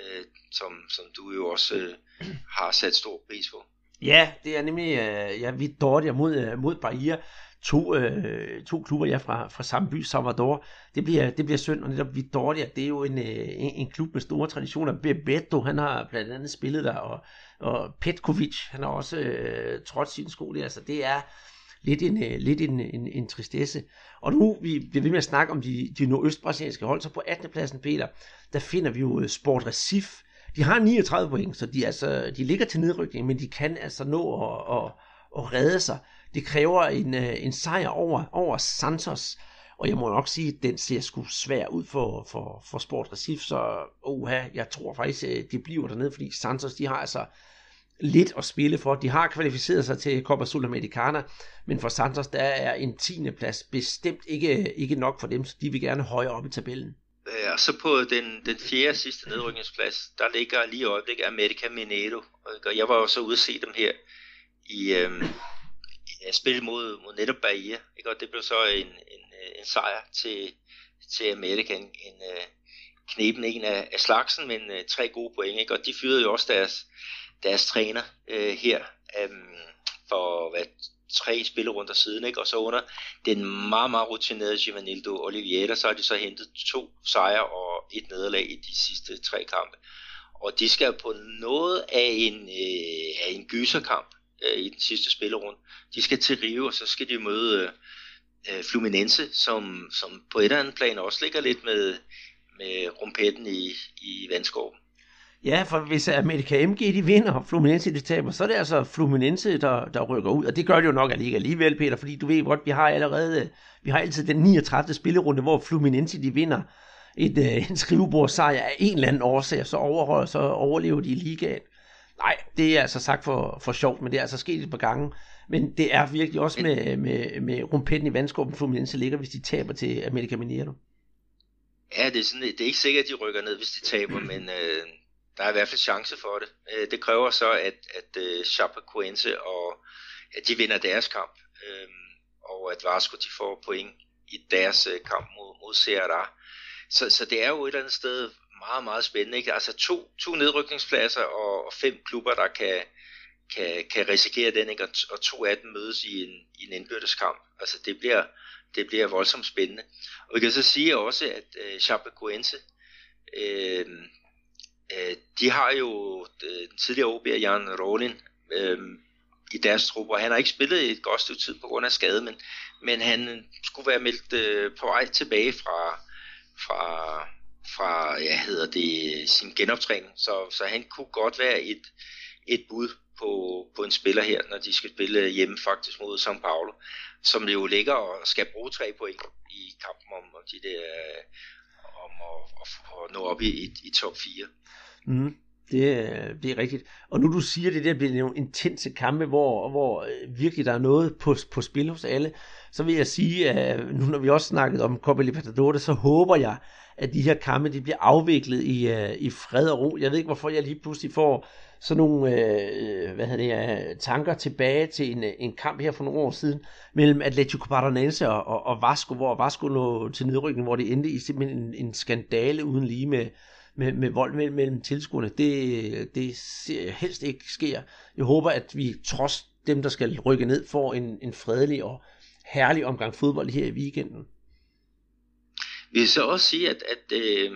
øh, som, som du jo også øh, har sat stor pris på. Ja, det er nemlig, øh, ja, vi dårlige mod, øh, mod Bahia to, øh, to klubber ja, fra, fra samme by, Salvador. Det bliver, det bliver synd, og netop Vitoria, det er jo en, øh, en, en klub med store traditioner. Bebeto, han har blandt andet spillet der, og, og Petkovic, han har også øh, trådt sin skole. Altså, det er lidt en, øh, lidt en, en, en tristesse. Og nu vi bliver ved med at snakke om de, de nordøstbrasilianske hold, så på 18. pladsen, Peter, der finder vi jo øh, Sport Recif. De har 39 point, så de, altså, de ligger til nedrykning, men de kan altså nå at, at, at redde sig. Det kræver en, øh, en sejr over, over Santos, og jeg må nok sige, at den ser sgu svær ud for, for, for Sport Recif, så oha, jeg tror faktisk, det de bliver dernede, fordi Santos, de har altså lidt at spille for. De har kvalificeret sig til Copa Sudamericana, men for Santos, der er en 10. plads bestemt ikke, ikke nok for dem, så de vil gerne højere op i tabellen. Ja, og så på den, den fjerde sidste nedrykningsplads, der ligger lige i øjeblikket America Mineiro. Og jeg var jo så ude at se dem her i, øhm, i spil mod, mod netop Bahia, ikke? og det blev så en, en, en sejr til, til Amerika, en, en øh, knepen en af, af slagsen, men øh, tre gode point, ikke? og de fyrede jo også deres, deres træner øh, her um, for hvad, tre spillerunder siden, ikke? og så under den meget, meget rutinerede Givanildo Oliveira, så har de så hentet to sejre og et nederlag i de sidste tre kampe. Og de skal på noget af en, øh, af en gyserkamp, øh, i den sidste spillerunde. De skal til Rio, og så skal de møde øh, Fluminense, som, som på et eller andet plan også ligger lidt med, med rumpetten i, i vandskorben. Ja, for hvis Amerika MG de vinder, og Fluminense de taber, så er det altså Fluminense, der, der rykker ud. Og det gør det jo nok alligevel, Peter, fordi du ved godt, vi har allerede, vi har altid den 39. spillerunde, hvor Fluminense de vinder et, øh, en skrivebordsejr af en eller anden årsag, så overholder, så overlever de i ligaen. Nej, det er altså sagt for, for sjovt, men det er altså sket et par gange. Men det er virkelig også med, med, med rumpetten i vandskåben, Fluminense ligger, hvis de taber til America Mineiro. Ja, det er, sådan, det er ikke sikkert, at de rykker ned, hvis de taber, men øh, der er i hvert fald chance for det. Øh, det kræver så, at, at øh, Chapecoense og at de vinder deres kamp, øh, og at Vasco de får point i deres øh, kamp mod, mod Ceará. Så, så det er jo et eller andet sted meget, meget spændende. Ikke? Altså to, to nedrykningspladser og, og fem klubber, der kan, kan, kan risikere den, ikke? Og, og to af dem mødes i en, i en indbytteskamp. Altså det bliver, det bliver voldsomt spændende. Og vi kan så sige også, at øh, Chapecoense, øh, øh, de har jo øh, den tidligere OB, Jan Rolin, øh, i deres trup, og han har ikke spillet et godt stykke tid på grund af skade, men, men han skulle være meldt øh, på vej tilbage fra, fra, fra ja, hedder det, sin genoptræning. Så, så han kunne godt være et, et bud på, på en spiller her, når de skal spille hjemme faktisk mod São Paulo, som jo ligger og skal bruge tre point i kampen om, om de der om at, at, nå op i, i, i top 4. Mm. Mm-hmm. Det, det er rigtigt. Og nu du siger det der bliver nogle intense kampe, hvor, hvor øh, virkelig der er noget på, på spil hos alle, så vil jeg sige, at nu når vi også snakket om Copa Libertadores, så håber jeg, at de her kampe de bliver afviklet i, øh, i fred og ro. Jeg ved ikke, hvorfor jeg lige pludselig får sådan nogle øh, øh, hvad hedder det, tanker tilbage til en, øh, en kamp her for nogle år siden mellem Atletico Paranaense og, og, og Vasco, hvor Vasco lå til nedrykning, hvor det endte i simpelthen en, en skandale uden lige med, med, med vold mellem, mellem tilskuerne. Det, det ser helst ikke sker. Jeg håber, at vi trods dem, der skal rykke ned, får en, en fredelig og herlig omgang fodbold her i weekenden. Vi vil så også sige, at, at øh,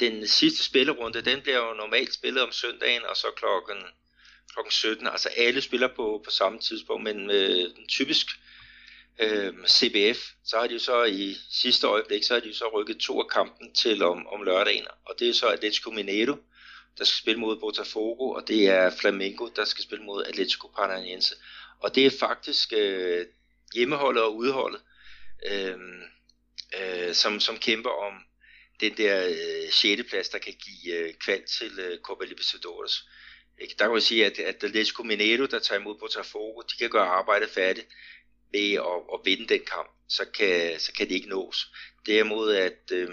den sidste spillerunde, den bliver jo normalt spillet om søndagen, og så klokken, klokken 17. Altså alle spiller på, på samme tidspunkt, men øh, typisk øh, CBF, så har de jo så i sidste øjeblik, så har de jo så rykket to af kampen til om, om lørdagen, og det er så Atletico Mineiro, der skal spille mod Botafogo, og det er Flamengo, der skal spille mod Atletico Paranaense. Og det er faktisk øh, hjemmeholdet og udholdet, øh, øh, som, som kæmper om den der øh, 6. plads, der kan give øh, kval til øh, Copa Libertadores. Ikke? Der kan man sige, at, at Atletico Mineiro, der tager imod Botafogo, de kan gøre arbejdet færdigt ved at, at vinde den kamp, så kan, så kan det ikke nås. Derimod at øh,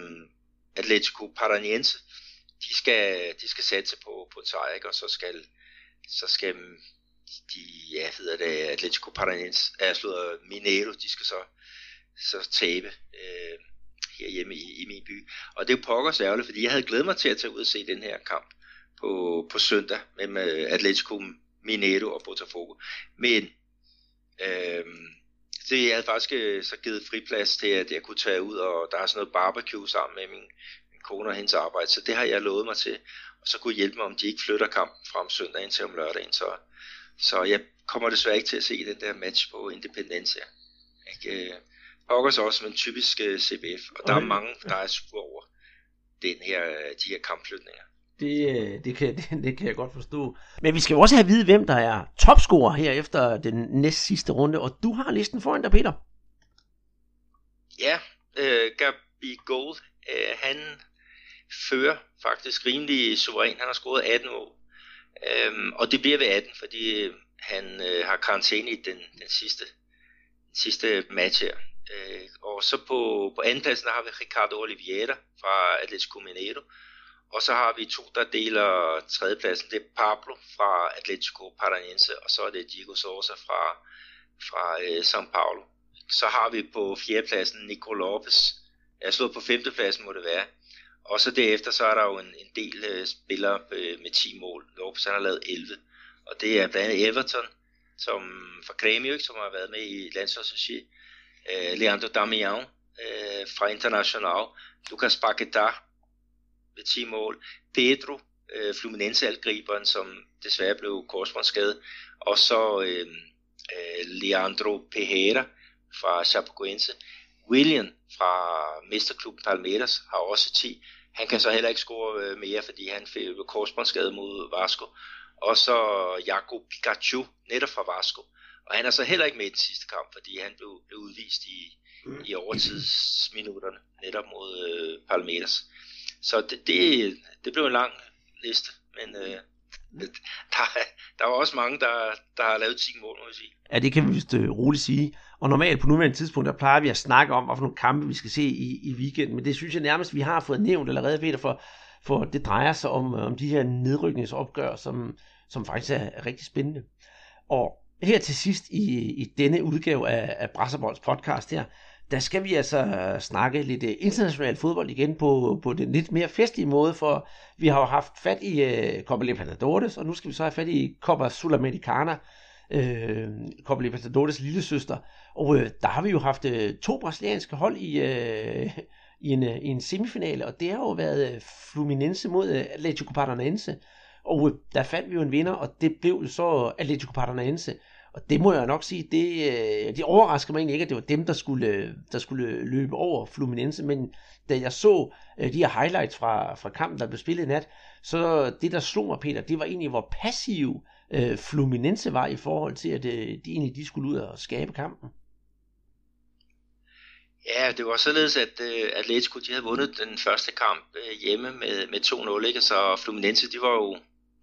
Atletico Paranaense, de skal, de skal satse på, på sejr, ikke? og så skal, så skal de, ja, hedder det, Atletico Paranaense, altså Mineiro, de skal så, så tabe øh, herhjemme i, i min by. Og det er jo pokkers ærgerligt, fordi jeg havde glædet mig til at tage ud og se den her kamp på, på søndag mellem øh, Atletico Mineiro og Botafogo. Men øh, det jeg havde faktisk øh, så givet friplads til, at jeg kunne tage ud, og der er sådan noget barbecue sammen med min, min kone og hendes arbejde, så det har jeg lovet mig til. Og så kunne hjælpe mig, om de ikke flytter kampen fra om søndagen til om lørdagen. Så, så jeg kommer desværre ikke til at se den der match på Independencia. Ikke? Øh, Øh, Pokkers også, men typisk uh, øh, CBF. Og der okay. er mange, der er sure over den her, de her kampflytninger. Det, det, kan, det, det kan jeg godt forstå. Men vi skal jo også have at vide, hvem der er topscorer her efter den næst sidste runde, og du har listen foran dig, Peter. Ja, øh, Gabi Gold, øh, han fører faktisk rimelig suveræn. Han har scoret 18 år. Øhm, og det bliver ved 18, fordi han øh, har karantæne i den, den sidste, den sidste match her. Øh, og så på, på andenpladsen har vi Ricardo Oliveira fra Atletico Mineiro, og så har vi to, der deler tredjepladsen. Det er Pablo fra Atletico Paranaense, og så er det Diego Sosa fra, fra øh, São Paulo. Så har vi på fjerdepladsen Nico Lopez. Jeg slået på femtepladsen, må det være. Og så derefter, så er der jo en, en del øh, spillere øh, med 10 mål. Lopez han har lavet 11. Og det er blandt andet Everton, som fra Grêmio, som har været med i landsholdsregi é, Leandro Damião é, fra Internacional, Lucas Paquetá ved 10 mål. Pedro, øh, Fluminense-algriberen, som desværre blev korsbåndsskadet. Og så øh, øh, Leandro Pereira fra Chapecoense. William fra Mesterklubben Palmeiras har også 10. Han kan så heller ikke score øh, mere, fordi han fik korsbåndsskade mod Vasco. Og så Jakob Pikachu, netop fra Vasco. Og han er så heller ikke med i den sidste kamp, fordi han blev, blev udvist i, i overtidsminutterne, netop mod øh, Palmeiras. Så det, det, det blev en lang liste, men øh, der, der var også mange, der, der har lavet 10 mål, må jeg sige. Ja, det kan vi vist øh, roligt sige. Og normalt på nuværende tidspunkt, der plejer vi at snakke om, hvilke nogle kampe vi skal se i, i weekenden, men det synes jeg nærmest, vi har fået nævnt allerede, Peter, for, for det drejer sig om, om de her nedrykningsopgør, som, som faktisk er rigtig spændende. Og her til sidst i, i denne udgave af, af Brasserbolds podcast her, der skal vi altså snakke lidt øh, international fodbold igen på, på den lidt mere festlige måde, for vi har jo haft fat i uh, Copa Libertadores, og nu skal vi så have fat i Copa Sudamericana, uh, Copa Libertadores lille søster, og uh, der har vi jo haft uh, to brasilianske hold i, uh, i, en, uh, i en semifinale, og det har jo været Fluminense mod uh, Atletico Paranaense, og der fandt vi jo en vinder, og det blev så Atletico Paranaense, og det må jeg nok sige, det, øh, det overrasker mig egentlig ikke, at det var dem, der skulle, øh, der skulle løbe over Fluminense, men da jeg så øh, de her highlights fra, fra kampen, der blev spillet i nat, så det, der slog mig, Peter, det var egentlig, hvor passiv øh, Fluminense var i forhold til, at øh, de egentlig de skulle ud og skabe kampen. Ja, det var således, at øh, Atletico de havde vundet den første kamp øh, hjemme med, med 2-0, ikke? så Fluminense de var jo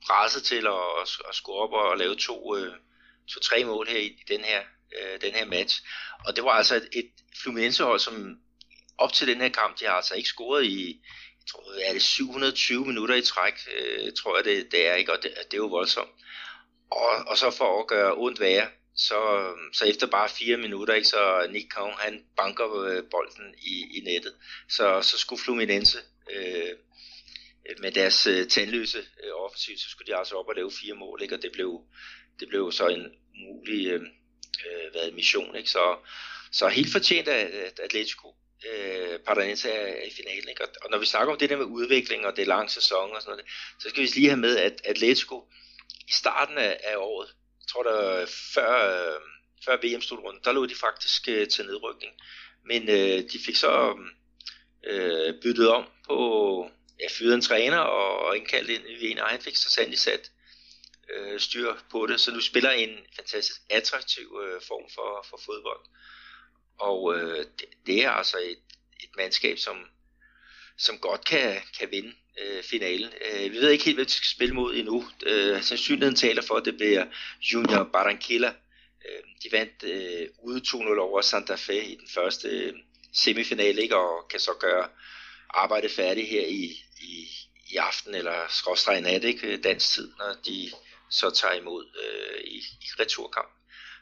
presset til at, at, at score op og, og lave to, øh, to-tre mål her i den her, øh, den her match. Og det var altså et, et Fluminense-hold, som op til den her kamp, de har altså ikke scoret i, jeg tror, er det 720 minutter i træk, øh, tror jeg det, det er, ikke? og det, det er jo voldsomt. Og, og så for at gøre ondt værre, så, så efter bare fire minutter, ikke, så Nick Kong, han banker øh, bolden i, i nettet. Så, så skulle Fluminense øh, med deres øh, tændløse tandløse øh, offensiv, så skulle de altså op og lave fire mål, ikke? og det blev, det blev så en umulig øh, øh, hvad, mission. Ikke? Så, så helt fortjent af Atletico øh, Paranense er i finalen. Ikke? Og, når vi snakker om det der med udvikling og det er lang sæson og sådan noget, så skal vi lige have med, at Atletico i starten af, af året, jeg tror der før, øh, før VM-slutrunden, der lå de faktisk øh, til nedrykning. Men øh, de fik så øh, byttet om på ja, fyret en træner og, og indkaldt en, en, egen, fik så sandelig sat øh, styr på det, så du spiller en fantastisk attraktiv øh, form for, for fodbold. Og øh, det, det er altså et, et mandskab, som, som godt kan, kan vinde øh, finalen. Øh, vi ved ikke helt, hvem vi skal spille mod endnu. Øh, sandsynligheden taler for, at det bliver Junior Barranquilla. Øh, de vandt øh, ude 2-0 over Santa Fe i den første øh, semifinale, ikke? og kan så gøre arbejdet færdigt her i, i, i aften, eller skråstrej nat, ikke? dansk tid, når de så tager imod øh, i, i returkamp.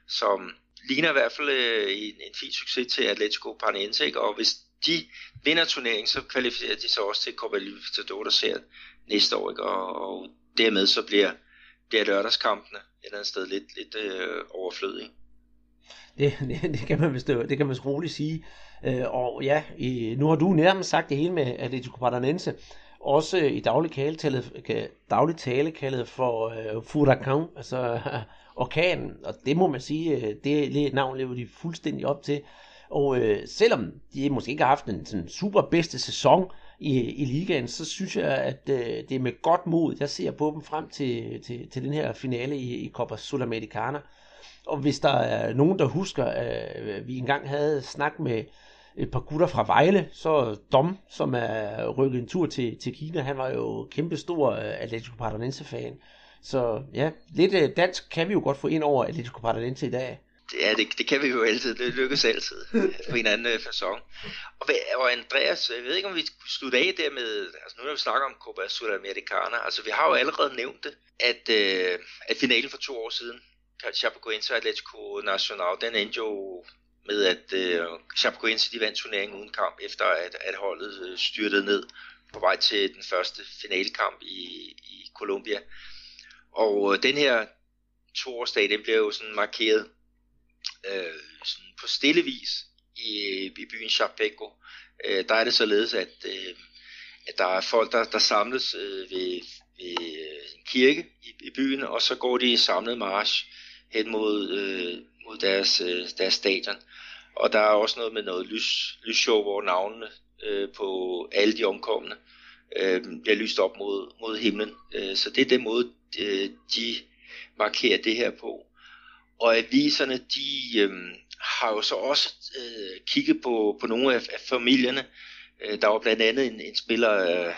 Som ligner i hvert fald øh, en, en fin succes til Atletico Paranaense, ikke? og hvis de vinder turneringen, så kvalificerer de sig også til Copa Libertadores her næste år, ikke? Og, og dermed så bliver, bliver lørdagskampene et eller andet sted lidt, lidt øh, overflødige. Det, det, det, kan man vist, det kan man vist roligt sige. Øh, og ja, i, nu har du nærmest sagt det hele med Atletico Paranaense. Også i daglig tale, daglig tale kaldet for øh, Furacan, altså orkanen. Og det må man sige, øh, det navn lever de fuldstændig op til. Og øh, selvom de måske ikke har haft en sådan super bedste sæson i, i ligaen, så synes jeg, at øh, det er med godt mod, jeg ser på dem frem til, til, til den her finale i, i Copa Sudamericana. Og hvis der er nogen, der husker, at øh, vi engang havde snak med et par gutter fra Vejle, så Dom, som er rykket en tur til, til Kina, han var jo kæmpe stor øh, Atletico Paranaense-fan. Så ja, lidt uh, dansk kan vi jo godt få ind over Atletico Paranaense i dag. Ja, det, det kan vi jo altid. Det lykkes altid øh, på en anden øh, fasong. Og, og Andreas, jeg ved ikke, om vi skulle slutte af der med, altså nu når vi snakker om Copa Sudamericana, altså vi har jo allerede nævnt det, at, øh, at finalen for to år siden, Chapecoense og Atletico Nacional, den endte jo med, at øh, Chapecoense de vandt turneringen uden kamp, efter at, at holdet øh, styrtede ned på vej til den første finalekamp i, i Colombia. Og øh, den her toårsdag, den blev jo sådan markeret øh, sådan på stille vis i, i byen Chapeco. Øh, der er det således, at, øh, at der er folk, der, der samles øh, ved, ved øh, en kirke i, i byen, og så går de i samlet march hen mod, øh, mod deres, øh, deres stadion. Og der er også noget med noget lys, lysshow, hvor navnene øh, på alle de omkomne øh, bliver lyst op mod, mod himlen. Øh, så det er den måde, øh, de markerer det her på. Og aviserne, de øh, har jo så også øh, kigget på, på nogle af, af familierne. Øh, der var blandt andet en, en spiller, øh,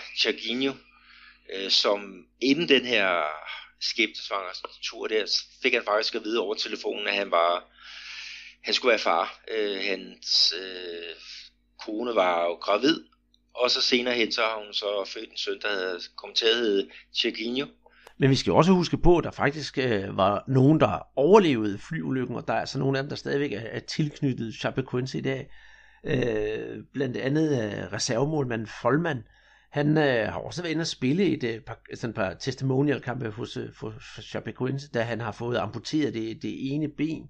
øh, som inden den her skæbnesvanger tur der, fik han faktisk at vide over telefonen, at han var han skulle være far. Øh, hans øh, kone var jo gravid, og så senere hen, så har hun så født en søn, der havde kommet til at hedde Chiquinho. Men vi skal også huske på, at der faktisk øh, var nogen, der overlevede flyulykken, og der er altså nogle af dem, der stadigvæk er, er tilknyttet Chapecoense i dag. Øh, blandt andet øh, reservemålmanden Folman, han øh, har også været inde og spille et, et par, sådan et par testimonial-kampe hos, for, hos Chapecoense, da han har fået amputeret det, det ene ben.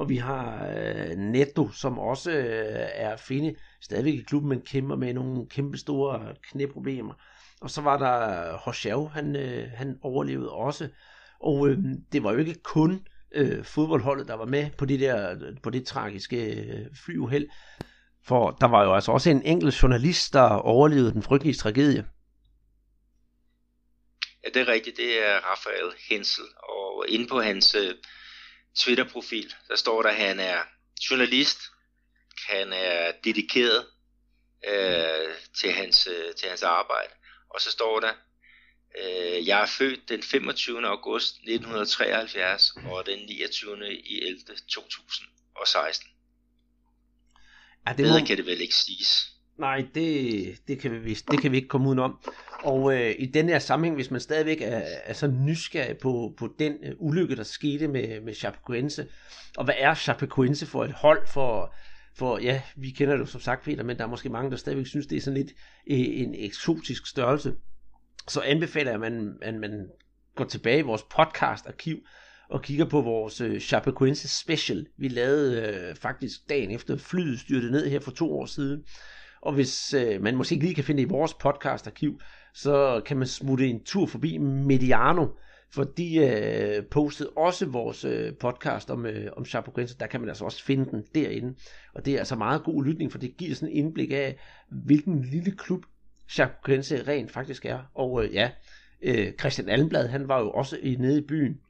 Og vi har øh, Netto, som også øh, er at finde stadigvæk i klubben, men kæmper med nogle kæmpe store knæproblemer. Og så var der Hoshao, han, øh, han overlevede også. Og øh, det var jo ikke kun øh, fodboldholdet, der var med på det der på det tragiske øh, flyuheld. For der var jo altså også en enkelt journalist, der overlevede den frygtelige tragedie. Ja, det er rigtigt. Det er Rafael Hensel. Og inde på hans øh, Twitter-profil, der står der, at han er journalist, han er dedikeret øh, til, hans, øh, til hans arbejde. Og så står der, øh, jeg er født den 25. august 1973 og den 29. i 11. 2016. Ja, det Bedre må... kan det vel ikke siges. Nej, det, det, kan vi, det kan vi ikke komme udenom. Og øh, i den her sammenhæng, hvis man stadigvæk er, er så nysgerrig på, på den øh, ulykke, der skete med, med Chapecoense, og hvad er Chapecoense for et hold for, for, ja, vi kender det jo som sagt, Peter, men der er måske mange, der stadigvæk synes, det er sådan lidt øh, en eksotisk størrelse. Så anbefaler jeg, at man, at man går tilbage i vores podcast-arkiv og kigger på vores øh, Chapecoense special. Vi lavede øh, faktisk dagen efter flyet styrte ned her for to år siden. Og hvis øh, man måske ikke lige kan finde det i vores podcast-arkiv, så kan man smutte en tur forbi Mediano, for de øh, postede også vores øh, podcast om, øh, om Chapecoense, der kan man altså også finde den derinde. Og det er altså meget god lytning, for det giver sådan en indblik af, hvilken lille klub Chapecoense rent faktisk er. Og øh, ja, øh, Christian Allenblad, han var jo også i, nede i byen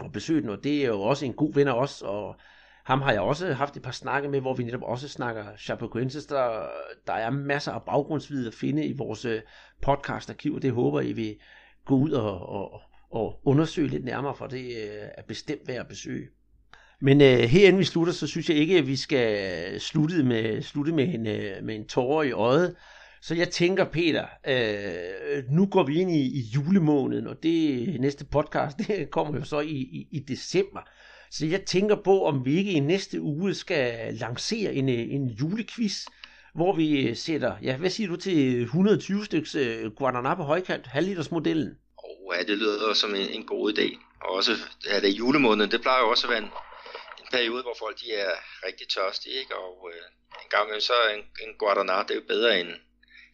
og besøgte den, og det er jo også en god ven af os, og ham har jeg også haft et par snakke med, hvor vi netop også snakker Chapecoenses. Der, der er masser af baggrundsviden at finde i vores øh, podcastarkiv, og det håber I vil gå ud og, og, og undersøge lidt nærmere, for det øh, er bestemt værd at besøge. Men øh, herinde vi slutter, så synes jeg ikke, at vi skal slutte med, slutte med, en, øh, med en tårer i øjet. Så jeg tænker, Peter, øh, nu går vi ind i, i julemåneden, og det næste podcast, det kommer jo så i, i, i december. Så jeg tænker på, om vi ikke i næste uge skal lancere en, en julequiz, hvor vi sætter, ja, hvad siger du til 120 styks øh, Guadana på højkant, halvliters modellen? Oh, ja, det lyder som en, en god idé. Og også, ja, det er julemåneden, det plejer jo også at være en, en periode, hvor folk de er rigtig tørstige, ikke? Og øh, en gang så en, en Guadana, det er jo bedre end,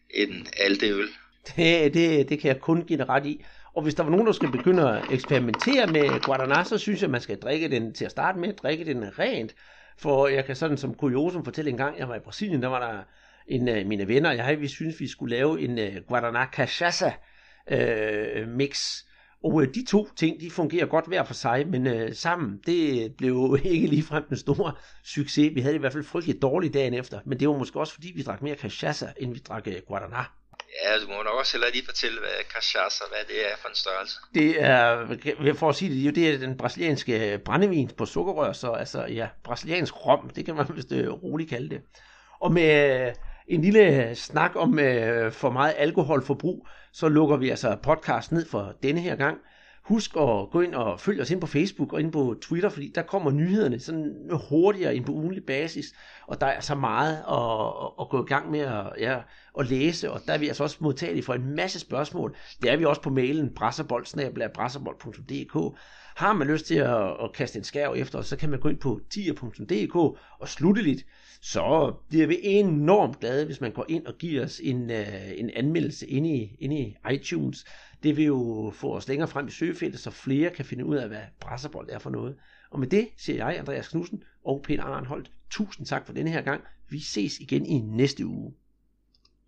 end alt det øl. Det, det, det kan jeg kun give ret i. Og hvis der var nogen, der skulle begynde at eksperimentere med Guaraná, så synes jeg, at man skal drikke den til at starte med, drikke den rent. For jeg kan sådan som kuriosum fortælle en gang, jeg var i Brasilien, der var der en af mine venner, og jeg, vi synes, vi skulle lave en øh, uh, Guaraná Cachaça uh, mix. Og uh, de to ting, de fungerer godt hver for sig, men uh, sammen, det blev ikke ligefrem den store succes. Vi havde i hvert fald frygtelig dårligt dagen efter, men det var måske også, fordi vi drak mere Cachaça, end vi drak uh, Guaraná. Ja, du må nok også heller lige fortælle, hvad cachaça, hvad det er for en størrelse. Det er, for at sige det, det er den brasilianske brændevin på sukkerrør, så altså, ja, brasiliansk rom, det kan man vist øh, roligt kalde det. Og med øh, en lille snak om øh, for meget alkoholforbrug, så lukker vi altså podcast ned for denne her gang. Husk at gå ind og følge os ind på Facebook og ind på Twitter, fordi der kommer nyhederne sådan hurtigere ind på ugenlig basis, og der er så meget at, at gå i gang med at, ja, at læse, og der er vi altså også modtagelige for en masse spørgsmål. Det er vi også på mailen brasserbold.dk. Har man lyst til at, at kaste en skærv efter os, så kan man gå ind på tier.dk og slutteligt, så bliver vi enormt glade, hvis man går ind og giver os en, øh, en anmeldelse inde i, inde i iTunes. Det vil jo få os længere frem i søgefeltet, så flere kan finde ud af, hvad brasserbold er for noget. Og med det siger jeg, Andreas Knudsen og Peter Arnholdt, tusind tak for denne her gang. Vi ses igen i næste uge.